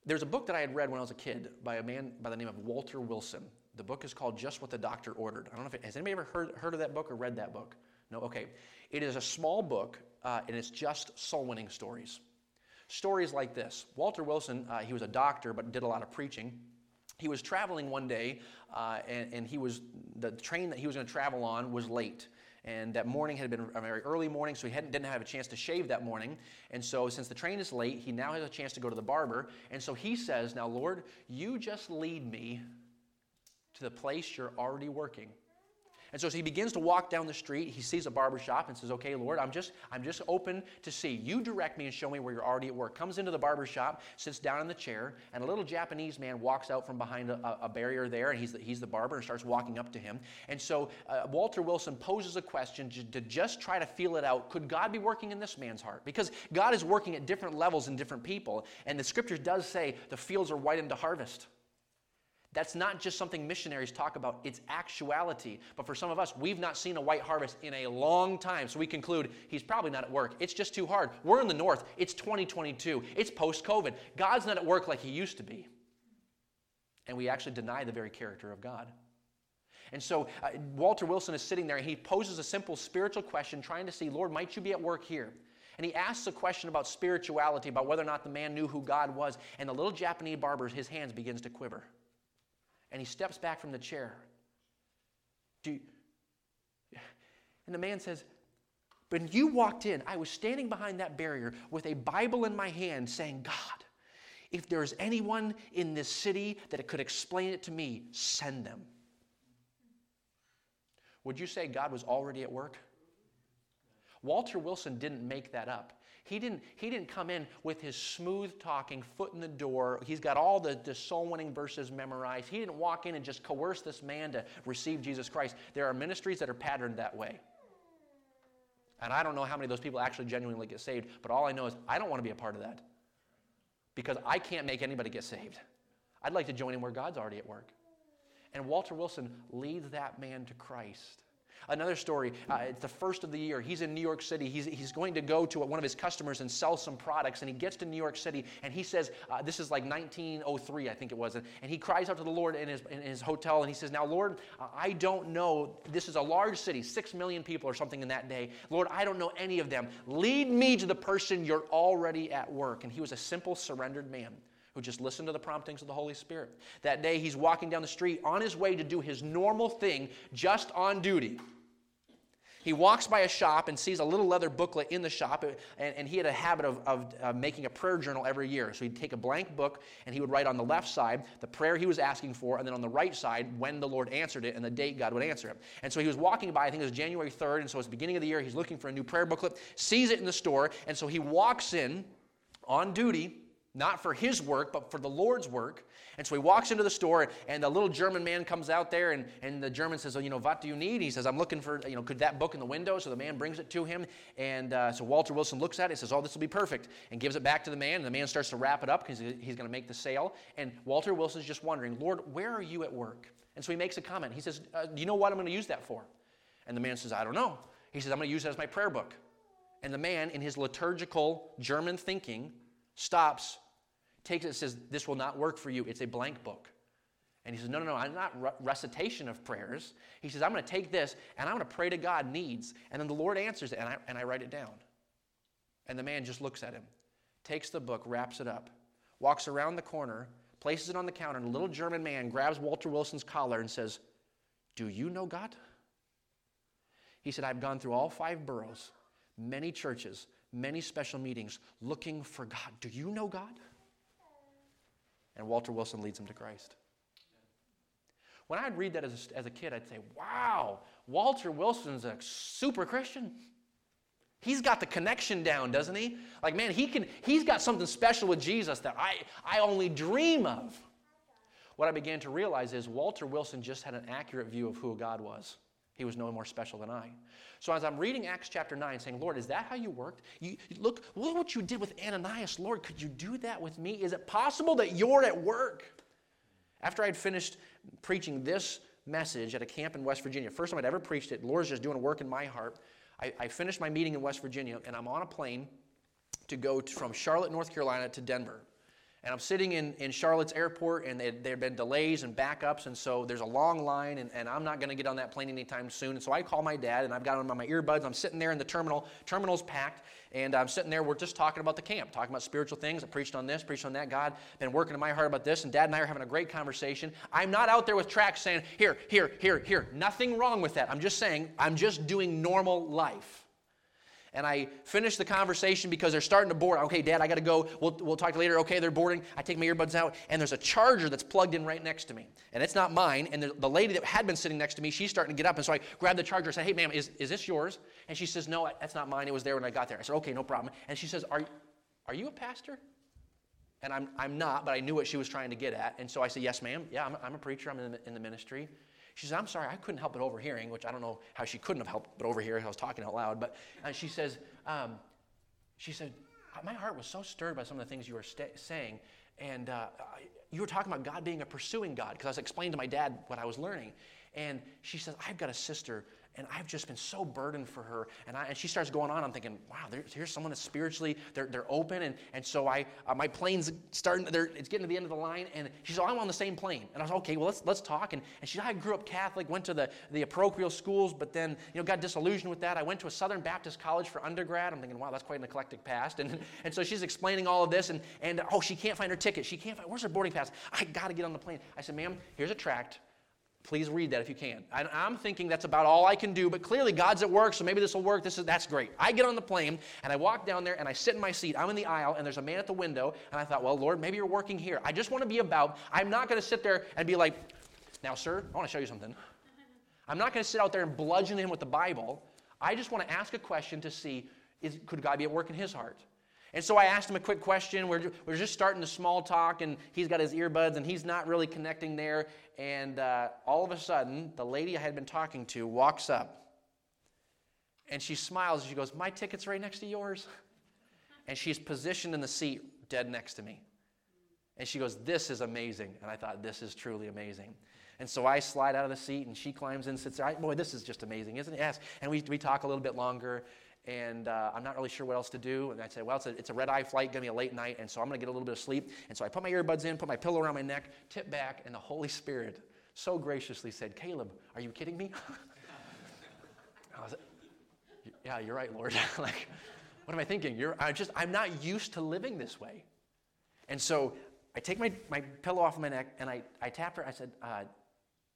There's a book that I had read when I was a kid by a man by the name of Walter Wilson. The book is called Just What the Doctor Ordered. I don't know if it, has anybody ever heard, heard of that book or read that book? No? Okay. It is a small book, uh, and it's just soul winning stories. Stories like this Walter Wilson, uh, he was a doctor but did a lot of preaching. He was traveling one day, uh, and, and he was, the train that he was going to travel on was late. And that morning had been a very early morning, so he didn't have a chance to shave that morning. And so, since the train is late, he now has a chance to go to the barber. And so he says, Now, Lord, you just lead me to the place you're already working. And so as he begins to walk down the street, he sees a barber shop and says, Okay, Lord, I'm just, I'm just open to see. You direct me and show me where you're already at work. Comes into the barber shop, sits down in the chair, and a little Japanese man walks out from behind a, a barrier there, and he's the, he's the barber and starts walking up to him. And so uh, Walter Wilson poses a question to, to just try to feel it out. Could God be working in this man's heart? Because God is working at different levels in different people. And the scriptures does say the fields are white into harvest. That's not just something missionaries talk about, it's actuality. But for some of us, we've not seen a white harvest in a long time. So we conclude he's probably not at work. It's just too hard. We're in the north. It's 2022. It's post COVID. God's not at work like he used to be. And we actually deny the very character of God. And so uh, Walter Wilson is sitting there and he poses a simple spiritual question, trying to see, Lord, might you be at work here? And he asks a question about spirituality, about whether or not the man knew who God was. And the little Japanese barber, his hands begins to quiver and he steps back from the chair. Do and the man says, When you walked in, I was standing behind that barrier with a Bible in my hand saying, God, if there's anyone in this city that could explain it to me, send them. Would you say God was already at work? Walter Wilson didn't make that up. He didn't, he didn't come in with his smooth talking, foot in the door. He's got all the, the soul winning verses memorized. He didn't walk in and just coerce this man to receive Jesus Christ. There are ministries that are patterned that way. And I don't know how many of those people actually genuinely get saved, but all I know is I don't want to be a part of that because I can't make anybody get saved. I'd like to join in where God's already at work. And Walter Wilson leads that man to Christ. Another story, uh, it's the first of the year. He's in New York City. He's, he's going to go to one of his customers and sell some products. And he gets to New York City and he says, uh, This is like 1903, I think it was. And, and he cries out to the Lord in his, in his hotel and he says, Now, Lord, I don't know. This is a large city, six million people or something in that day. Lord, I don't know any of them. Lead me to the person you're already at work. And he was a simple, surrendered man who just listened to the promptings of the Holy Spirit. That day, he's walking down the street on his way to do his normal thing, just on duty. He walks by a shop and sees a little leather booklet in the shop, and, and he had a habit of, of uh, making a prayer journal every year. So he'd take a blank book and he would write on the left side the prayer he was asking for, and then on the right side when the Lord answered it and the date God would answer it. And so he was walking by, I think it was January 3rd, and so it's the beginning of the year. He's looking for a new prayer booklet, sees it in the store, and so he walks in on duty not for his work, but for the Lord's work. And so he walks into the store, and the little German man comes out there, and, and the German says, oh, you know, what do you need? He says, I'm looking for, you know, could that book in the window? So the man brings it to him, and uh, so Walter Wilson looks at it, and says, oh, this will be perfect, and gives it back to the man, and the man starts to wrap it up because he's going to make the sale. And Walter Wilson's just wondering, Lord, where are you at work? And so he makes a comment. He says, uh, do you know what I'm going to use that for? And the man says, I don't know. He says, I'm going to use it as my prayer book. And the man, in his liturgical German thinking, stops takes it and says, This will not work for you. It's a blank book. And he says, No, no, no, I'm not recitation of prayers. He says, I'm going to take this and I'm going to pray to God needs. And then the Lord answers it, and I, and I write it down. And the man just looks at him, takes the book, wraps it up, walks around the corner, places it on the counter, and a little German man grabs Walter Wilson's collar and says, Do you know God? He said, I've gone through all five boroughs, many churches, many special meetings, looking for God. Do you know God? And Walter Wilson leads him to Christ. When I'd read that as a, as a kid, I'd say, wow, Walter Wilson's a super Christian. He's got the connection down, doesn't he? Like, man, he can, he's got something special with Jesus that I, I only dream of. What I began to realize is Walter Wilson just had an accurate view of who God was. He was no more special than I. So as I'm reading Acts chapter 9, saying, Lord, is that how you worked? You, look, look what you did with Ananias. Lord, could you do that with me? Is it possible that you're at work? After I'd finished preaching this message at a camp in West Virginia, first time I'd ever preached it, Lord's just doing work in my heart. I, I finished my meeting in West Virginia, and I'm on a plane to go t- from Charlotte, North Carolina to Denver. And I'm sitting in, in Charlotte's airport, and there have been delays and backups, and so there's a long line, and, and I'm not going to get on that plane anytime soon. And so I call my dad, and I've got on my earbuds. I'm sitting there in the terminal. Terminal's packed, and I'm sitting there. We're just talking about the camp, talking about spiritual things. I preached on this, preached on that. God been working in my heart about this, and Dad and I are having a great conversation. I'm not out there with tracks saying, here, here, here, here. Nothing wrong with that. I'm just saying, I'm just doing normal life. And I finish the conversation because they're starting to board. Okay, Dad, I got to go. We'll, we'll talk later. Okay, they're boarding. I take my earbuds out, and there's a charger that's plugged in right next to me. And it's not mine. And the, the lady that had been sitting next to me, she's starting to get up. And so I grab the charger and say, Hey, ma'am, is, is this yours? And she says, No, that's not mine. It was there when I got there. I said, Okay, no problem. And she says, Are, are you a pastor? And I'm, I'm not, but I knew what she was trying to get at. And so I said, Yes, ma'am. Yeah, I'm, I'm a preacher. I'm in the, in the ministry. She says, I'm sorry, I couldn't help but overhearing, which I don't know how she couldn't have helped but overhearing. I was talking out loud. But uh, she says, um, she said, my heart was so stirred by some of the things you were st- saying. And uh, you were talking about God being a pursuing God, because I was explaining to my dad what I was learning. And she says, I've got a sister and I've just been so burdened for her. And, I, and she starts going on. I'm thinking, wow, here's someone that's spiritually, they're, they're open. And, and so I, uh, my plane's starting, it's getting to the end of the line. And she said, oh, I'm on the same plane. And I was, okay, well, let's, let's talk. And, and she said, I grew up Catholic, went to the, the parochial schools, but then, you know, got disillusioned with that. I went to a Southern Baptist college for undergrad. I'm thinking, wow, that's quite an eclectic past. And, and so she's explaining all of this. And, and oh, she can't find her ticket. She can't find, where's her boarding pass? I got to get on the plane. I said, ma'am, here's a tract Please read that if you can. I, am thinking that's about all I can do, but clearly God's at work, so maybe this will work. This is that's great. I get on the plane and I walk down there and I sit in my seat. I'm in the aisle and there's a man at the window, and I thought, well, Lord, maybe you're working here. I just want to be about. I'm not going to sit there and be like, now, sir, I want to show you something. I'm not going to sit out there and bludgeon him with the Bible. I just want to ask a question to see, is, could God be at work in his heart? And so I asked him a quick question. We're, we're just starting the small talk, and he's got his earbuds, and he's not really connecting there. And uh, all of a sudden, the lady I had been talking to walks up, and she smiles, and she goes, My ticket's right next to yours. And she's positioned in the seat dead next to me. And she goes, This is amazing. And I thought, This is truly amazing. And so I slide out of the seat, and she climbs in, sits there. Boy, this is just amazing, isn't it? Yes. And we, we talk a little bit longer and uh, I'm not really sure what else to do. And I said, well, it's a, it's a red eye flight, to be a late night, and so I'm to get a little bit of sleep. And so I put my earbuds in, put my pillow around my neck, tip back, and the Holy Spirit so graciously said, Caleb, are you kidding me? I was, like, yeah, you're right, Lord. like, what am I thinking? You're, I just, I'm not used to living this way. And so I take my, my pillow off my neck and I, I tapped her. I said, uh,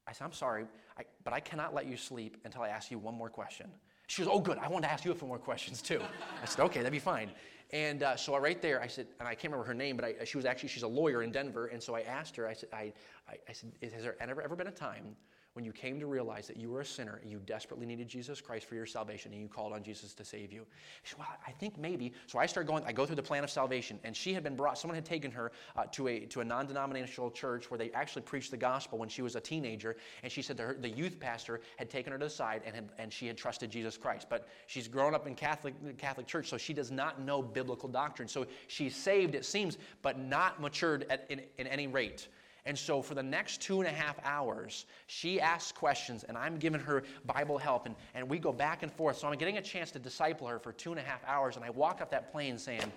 I said, I'm sorry, I, but I cannot let you sleep until I ask you one more question. She goes, Oh, good. I want to ask you a few more questions too. I said, Okay, that'd be fine. And uh, so I, right there, I said, and I can't remember her name, but I, she was actually, she's a lawyer in Denver. And so I asked her, I said, I, I, I said, Has there ever, ever been a time when you came to realize that you were a sinner and you desperately needed Jesus Christ for your salvation and you called on Jesus to save you? She said, Well, I think maybe. So I start going, I go through the plan of salvation, and she had been brought, someone had taken her uh, to a, to a non denominational church where they actually preached the gospel when she was a teenager. And she said her, the youth pastor had taken her to the side and, had, and she had trusted Jesus Christ. But she's grown up in Catholic, Catholic church, so she does not know biblical doctrine. So she's saved, it seems, but not matured at, in, in any rate. And so for the next two and a half hours, she asks questions, and I'm giving her Bible help, and, and we go back and forth. So I'm getting a chance to disciple her for two and a half hours, and I walk up that plane saying,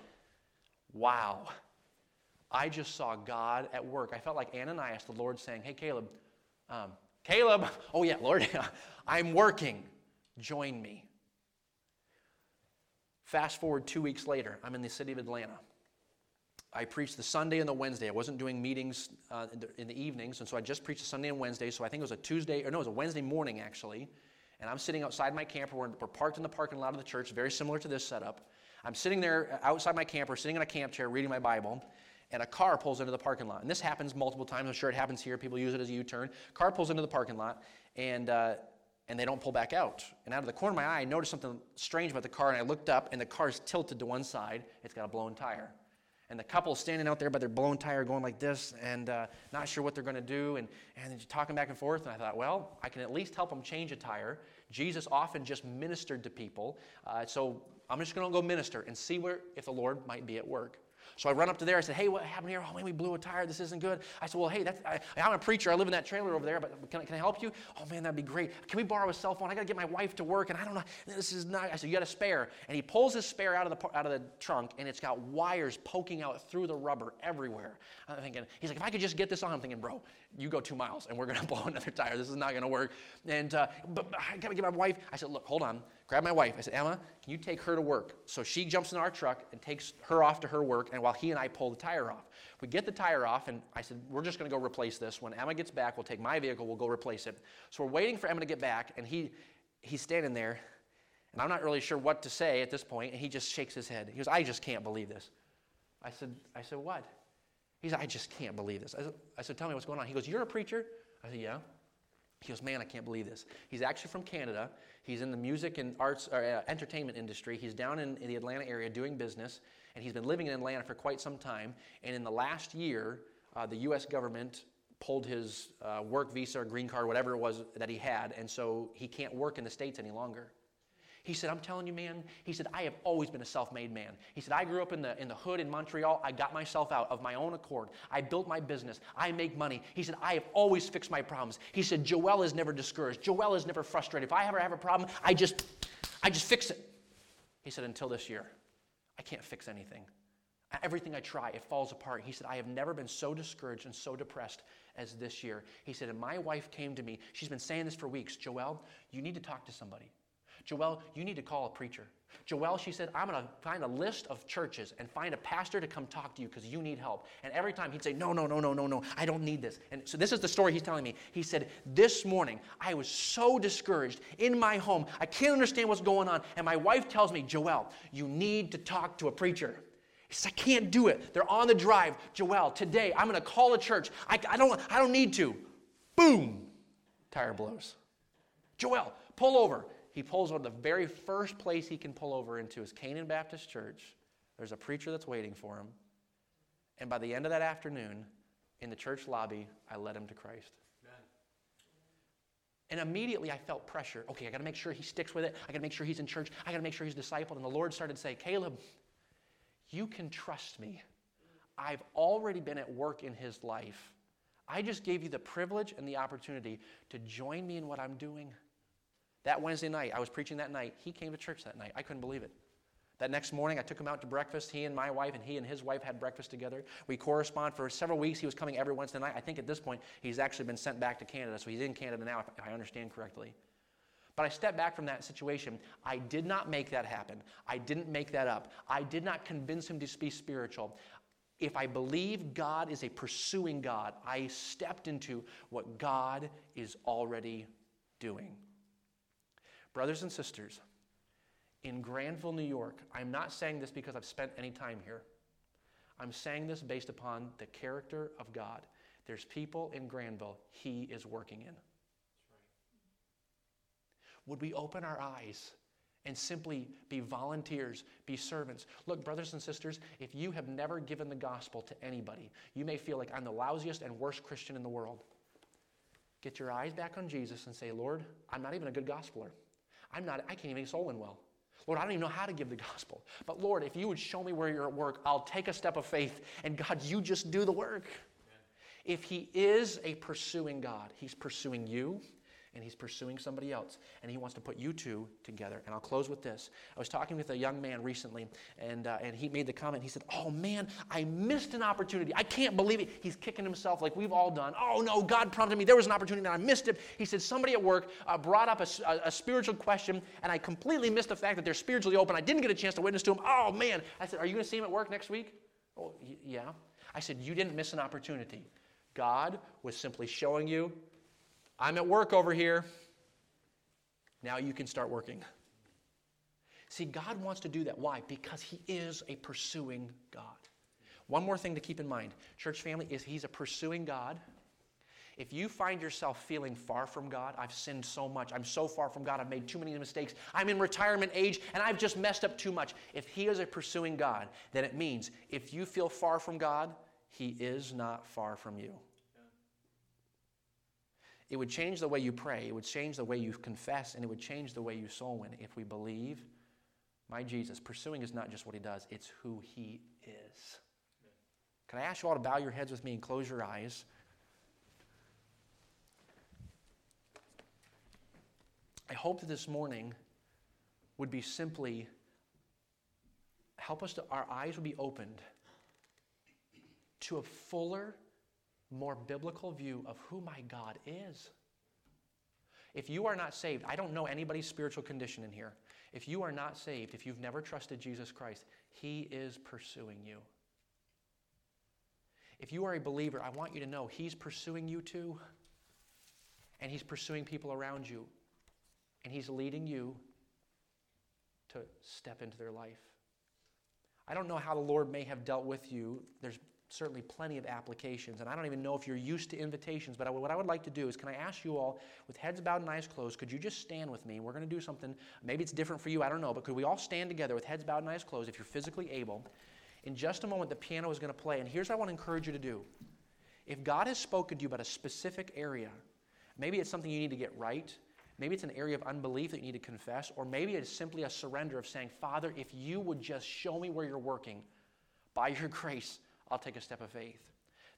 Wow, I just saw God at work. I felt like Ananias, the Lord saying, Hey, Caleb, um, Caleb, oh yeah, Lord, I'm working. Join me. Fast forward two weeks later, I'm in the city of Atlanta. I preached the Sunday and the Wednesday. I wasn't doing meetings uh, in, the, in, the, evenings, and so I just preached the Sunday and Wednesday. So I think it was a Tuesday, or no, it was a Wednesday morning actually. And I'm sitting outside my camper. We're, we're parked in the parking lot of the church, very similar to this setup. I'm sitting there outside my camper, sitting in a camp chair, reading my Bible, and a car pulls into the parking lot. And this happens multiple times. I'm sure it happens here. People use it as a U-turn. Car pulls into the parking lot, and uh, and they don't pull back out. And out of the corner of my eye, I noticed something strange about the car, and I looked up, and the car's tilted to one side. It's got a blown tire and the couple standing out there by their blown tire going like this and uh, not sure what they're going to do and, and talking back and forth and i thought well i can at least help them change a tire. Jesus often just ministered to people. Uh, so i'm just going to go minister and see where if the lord might be at work So I run up to there. I said, hey, what happened here? Oh, man, we blew a tire. This isn't good. I said, well, hey, that's, I, am a preacher. I live in that trailer over there, but can I, can I help you? Oh, man, that'd be great. Can we borrow a cell phone? I got to get my wife to work, and I don't know. This is not. I said, you got a spare. And he pulls his spare out of the, out of the trunk, and it's got wires poking out through the rubber everywhere. I'm thinking, he's like, if I could just get this on, I'm thinking, bro, you go two miles, and we're going to blow another tire. This is not going to work. And, uh, but, I got to get my wife. I said, look, hold on. Grab my wife. I said, Emma, can you take her to work? So she jumps in our truck and takes her off to her work, and while he and I pull the tire off. We get the tire off, and I said, We're just going to go replace this. When Emma gets back, we'll take my vehicle, we'll go replace it. So we're waiting for Emma to get back, and he, he's standing there, and I'm not really sure what to say at this point, and he just shakes his head. He goes, I just can't believe this. I said, I said, What? He said, I just can't believe this. I said, I said, Tell me what's going on. He goes, You're a preacher? I said, Yeah. He goes, Man, I can't believe this. He's actually from Canada. He's in the music and arts or uh, entertainment industry. He's down in, the Atlanta area doing business, and he's been living in Atlanta for quite some time. And in the last year, uh, the U.S. government pulled his uh, work visa or green card, whatever it was that he had, and so he can't work in the States any longer. He said, I'm telling you, man, he said, I have always been a self made man. He said, I grew up in the, in the hood in Montreal. I got myself out of my own accord. I built my business. I make money. He said, I have always fixed my problems. He said, Joel is never discouraged. Joel is never frustrated. If I ever have a problem, I just, I just fix it. He said, until this year, I can't fix anything. Everything I try, it falls apart. He said, I have never been so discouraged and so depressed as this year. He said, and my wife came to me. She's been saying this for weeks Joel, you need to talk to somebody. Joel, you need to call a preacher. Joel, she said, I'm going to find a list of churches and find a pastor to come talk to you because you need help. And every time he'd say, No, no, no, no, no, no, I don't need this. And so this is the story he's telling me. He said, This morning, I was so discouraged in my home. I can't understand what's going on. And my wife tells me, Joel, you need to talk to a preacher. He says, I can't do it. They're on the drive. Joel, today I'm going to call a church. I, I, don't, I don't need to. Boom, tire blows. Joel, pull over he pulls over the very first place he can pull over into is Canaan Baptist Church. There's a preacher that's waiting for him. And by the end of that afternoon, in the church lobby, I led him to Christ. And immediately I felt pressure. Okay, I got to make sure he sticks with it. I got to make sure he's in church. I got to make sure he's discipled. And the Lord started to say, Caleb, you can trust me. I've already been at work in his life. I just gave you the privilege and the opportunity to join me in what I'm doing. That Wednesday night, I was preaching that night. He came to church that night. I couldn't believe it. That next morning, I took him out to breakfast. He and my wife, and he and his wife had breakfast together. We correspond for several weeks. He was coming every Wednesday night. I think at this point, he's actually been sent back to Canada, so he's in Canada now, if I understand correctly. But I stepped back from that situation. I did not make that happen. I didn't make that up. I did not convince him to be spiritual. If I believe God is a pursuing God, I stepped into what God is already doing. Brothers and sisters, in Granville, New York, I'm not saying this because I've spent any time here. I'm saying this based upon the character of God. There's people in Granville He is working in. Would we open our eyes and simply be volunteers, be servants? Look, brothers and sisters, if you have never given the gospel to anybody, you may feel like I'm the lousiest and worst Christian in the world. Get your eyes back on Jesus and say, Lord, I'm not even a good gospeler. I'm not, I can't even soul win well. Lord, I don't even know how to give the gospel. But Lord, if you would show me where you're at work, I'll take a step of faith. And God, you just do the work. If He is a pursuing God, He's pursuing you and he's pursuing somebody else. And he wants to put you two together. And I'll close with this. I was talking with a young man recently, and, uh, and he made the comment. He said, Oh man, I missed an opportunity. I can't believe it. He's kicking himself like we've all done. Oh no, God prompted me. There was an opportunity, and I missed it. He said, Somebody at work uh, brought up a, a, a, spiritual question, and I completely missed the fact that they're spiritually open. I didn't get a chance to witness to him. Oh man. I said, Are you going to see him at work next week? Oh, y- yeah. I said, You didn't miss an opportunity. God was simply showing you I'm at work over here. Now you can start working. See, God wants to do that. Why? Because He is a pursuing God. One more thing to keep in mind church family is He's a pursuing God. If you find yourself feeling far from God, I've sinned so much, I'm so far from God, I've made too many mistakes, I'm in retirement age, and I've just messed up too much. If He is a pursuing God, then it means if you feel far from God, He is not far from you. It would change the way you pray, it would change the way you confess, and it would change the way you soul win if we believe my Jesus. Pursuing is not just what he does, it's who he is. Can I ask you all to bow your heads with me and close your eyes? I hope that this morning would be simply help us to, our eyes would be opened to a fuller, more biblical view of who my God is. If you are not saved, I don't know anybody's spiritual condition in here. If you are not saved, if you've never trusted Jesus Christ, He is pursuing you. If you are a believer, I want you to know He's pursuing you too. And He's pursuing people around you. And He's leading you to step into their life. I don't know how the Lord may have dealt with you. There's certainly plenty of applications, and I don't even know if you're used to invitations, but I, what I would like to do is can I ask you all, with heads bowed and eyes closed, could you just stand with me? We're going to do something. Maybe it's different for you, I don't know, but could we all stand together with heads bowed and eyes closed if you're physically able? In just a moment, the piano is going to play, and here's what I want to encourage you to do. If God has spoken to you about a specific area, maybe it's something you need to get right, Maybe it's an area of unbelief that you need to confess, or maybe it's simply a surrender of saying, Father, if you would just show me where you're working, by your grace, I'll take a step of faith.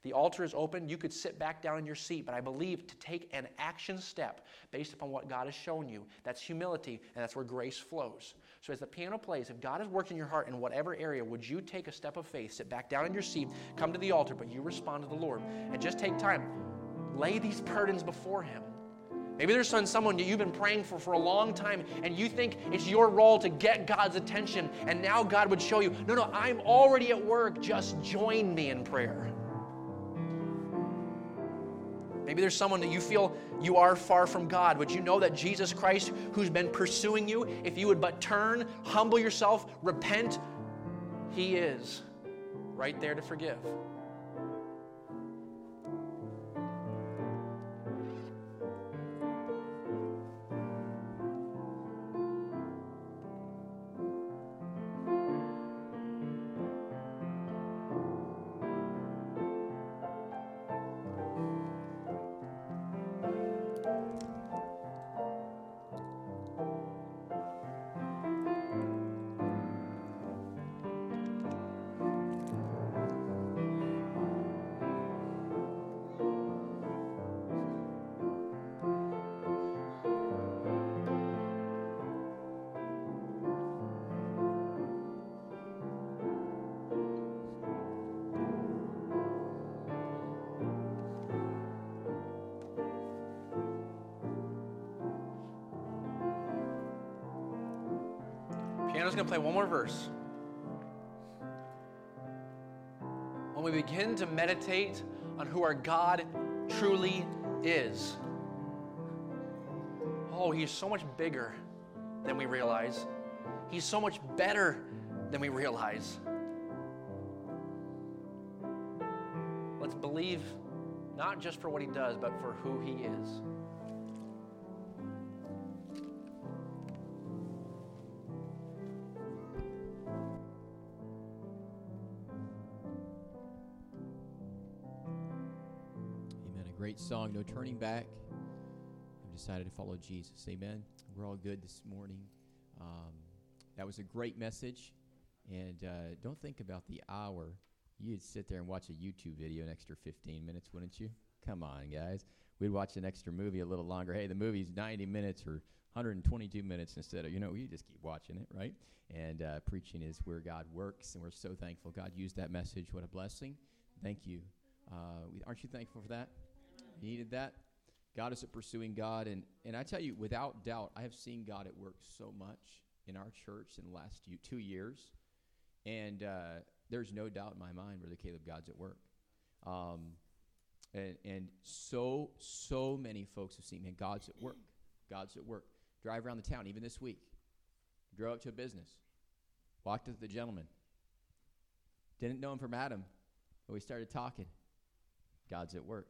The altar is open. You could sit back down in your seat, but I believe to take an action step based upon what God has shown you, that's humility, and that's where grace flows. So as the piano plays, if God is working your heart in whatever area, would you take a step of faith, sit back down in your seat, come to the altar, but you respond to the Lord, and just take time. Lay these burdens before Him. Maybe there's someone that you've been praying for for a long time and you think it's your role to get God's attention, and now God would show you, no, no, I'm already at work. Just join me in prayer. Maybe there's someone that you feel you are far from God. Would you know that Jesus Christ, who's been pursuing you, if you would but turn, humble yourself, repent, He is right there to forgive. Piano's going to play one more verse. When we begin to meditate on who our God truly is, oh, He's so much bigger than we realize. He's so much better than we realize. Let's believe not just for what He does, but for who He is. Turning Back. I've decided to follow Jesus. Amen. We're all good this morning. Um, that was a great message. And uh, don't think about the hour. You'd sit there and watch a YouTube video an extra 15 minutes, wouldn't you? Come on, guys. We'd watch an extra movie a little longer. Hey, the movie's 90 minutes or 122 minutes instead of, you know, you just keep watching it, right? And uh, preaching is where God works, and we're so thankful God used that message. What a blessing. Thank you. Uh, we, aren't you thankful for that? Needed that. God is a pursuing God. And, and I tell you, without doubt, I have seen God at work so much in our church in the last two years. And uh, there's no doubt in my mind, Brother Caleb, God's at work. Um, and, and so, so many folks have seen, man, God's at work. God's at work. Drive around the town, even this week. Drove up to a business. Walked with the gentleman. Didn't know him from Adam, but we started talking. God's at work.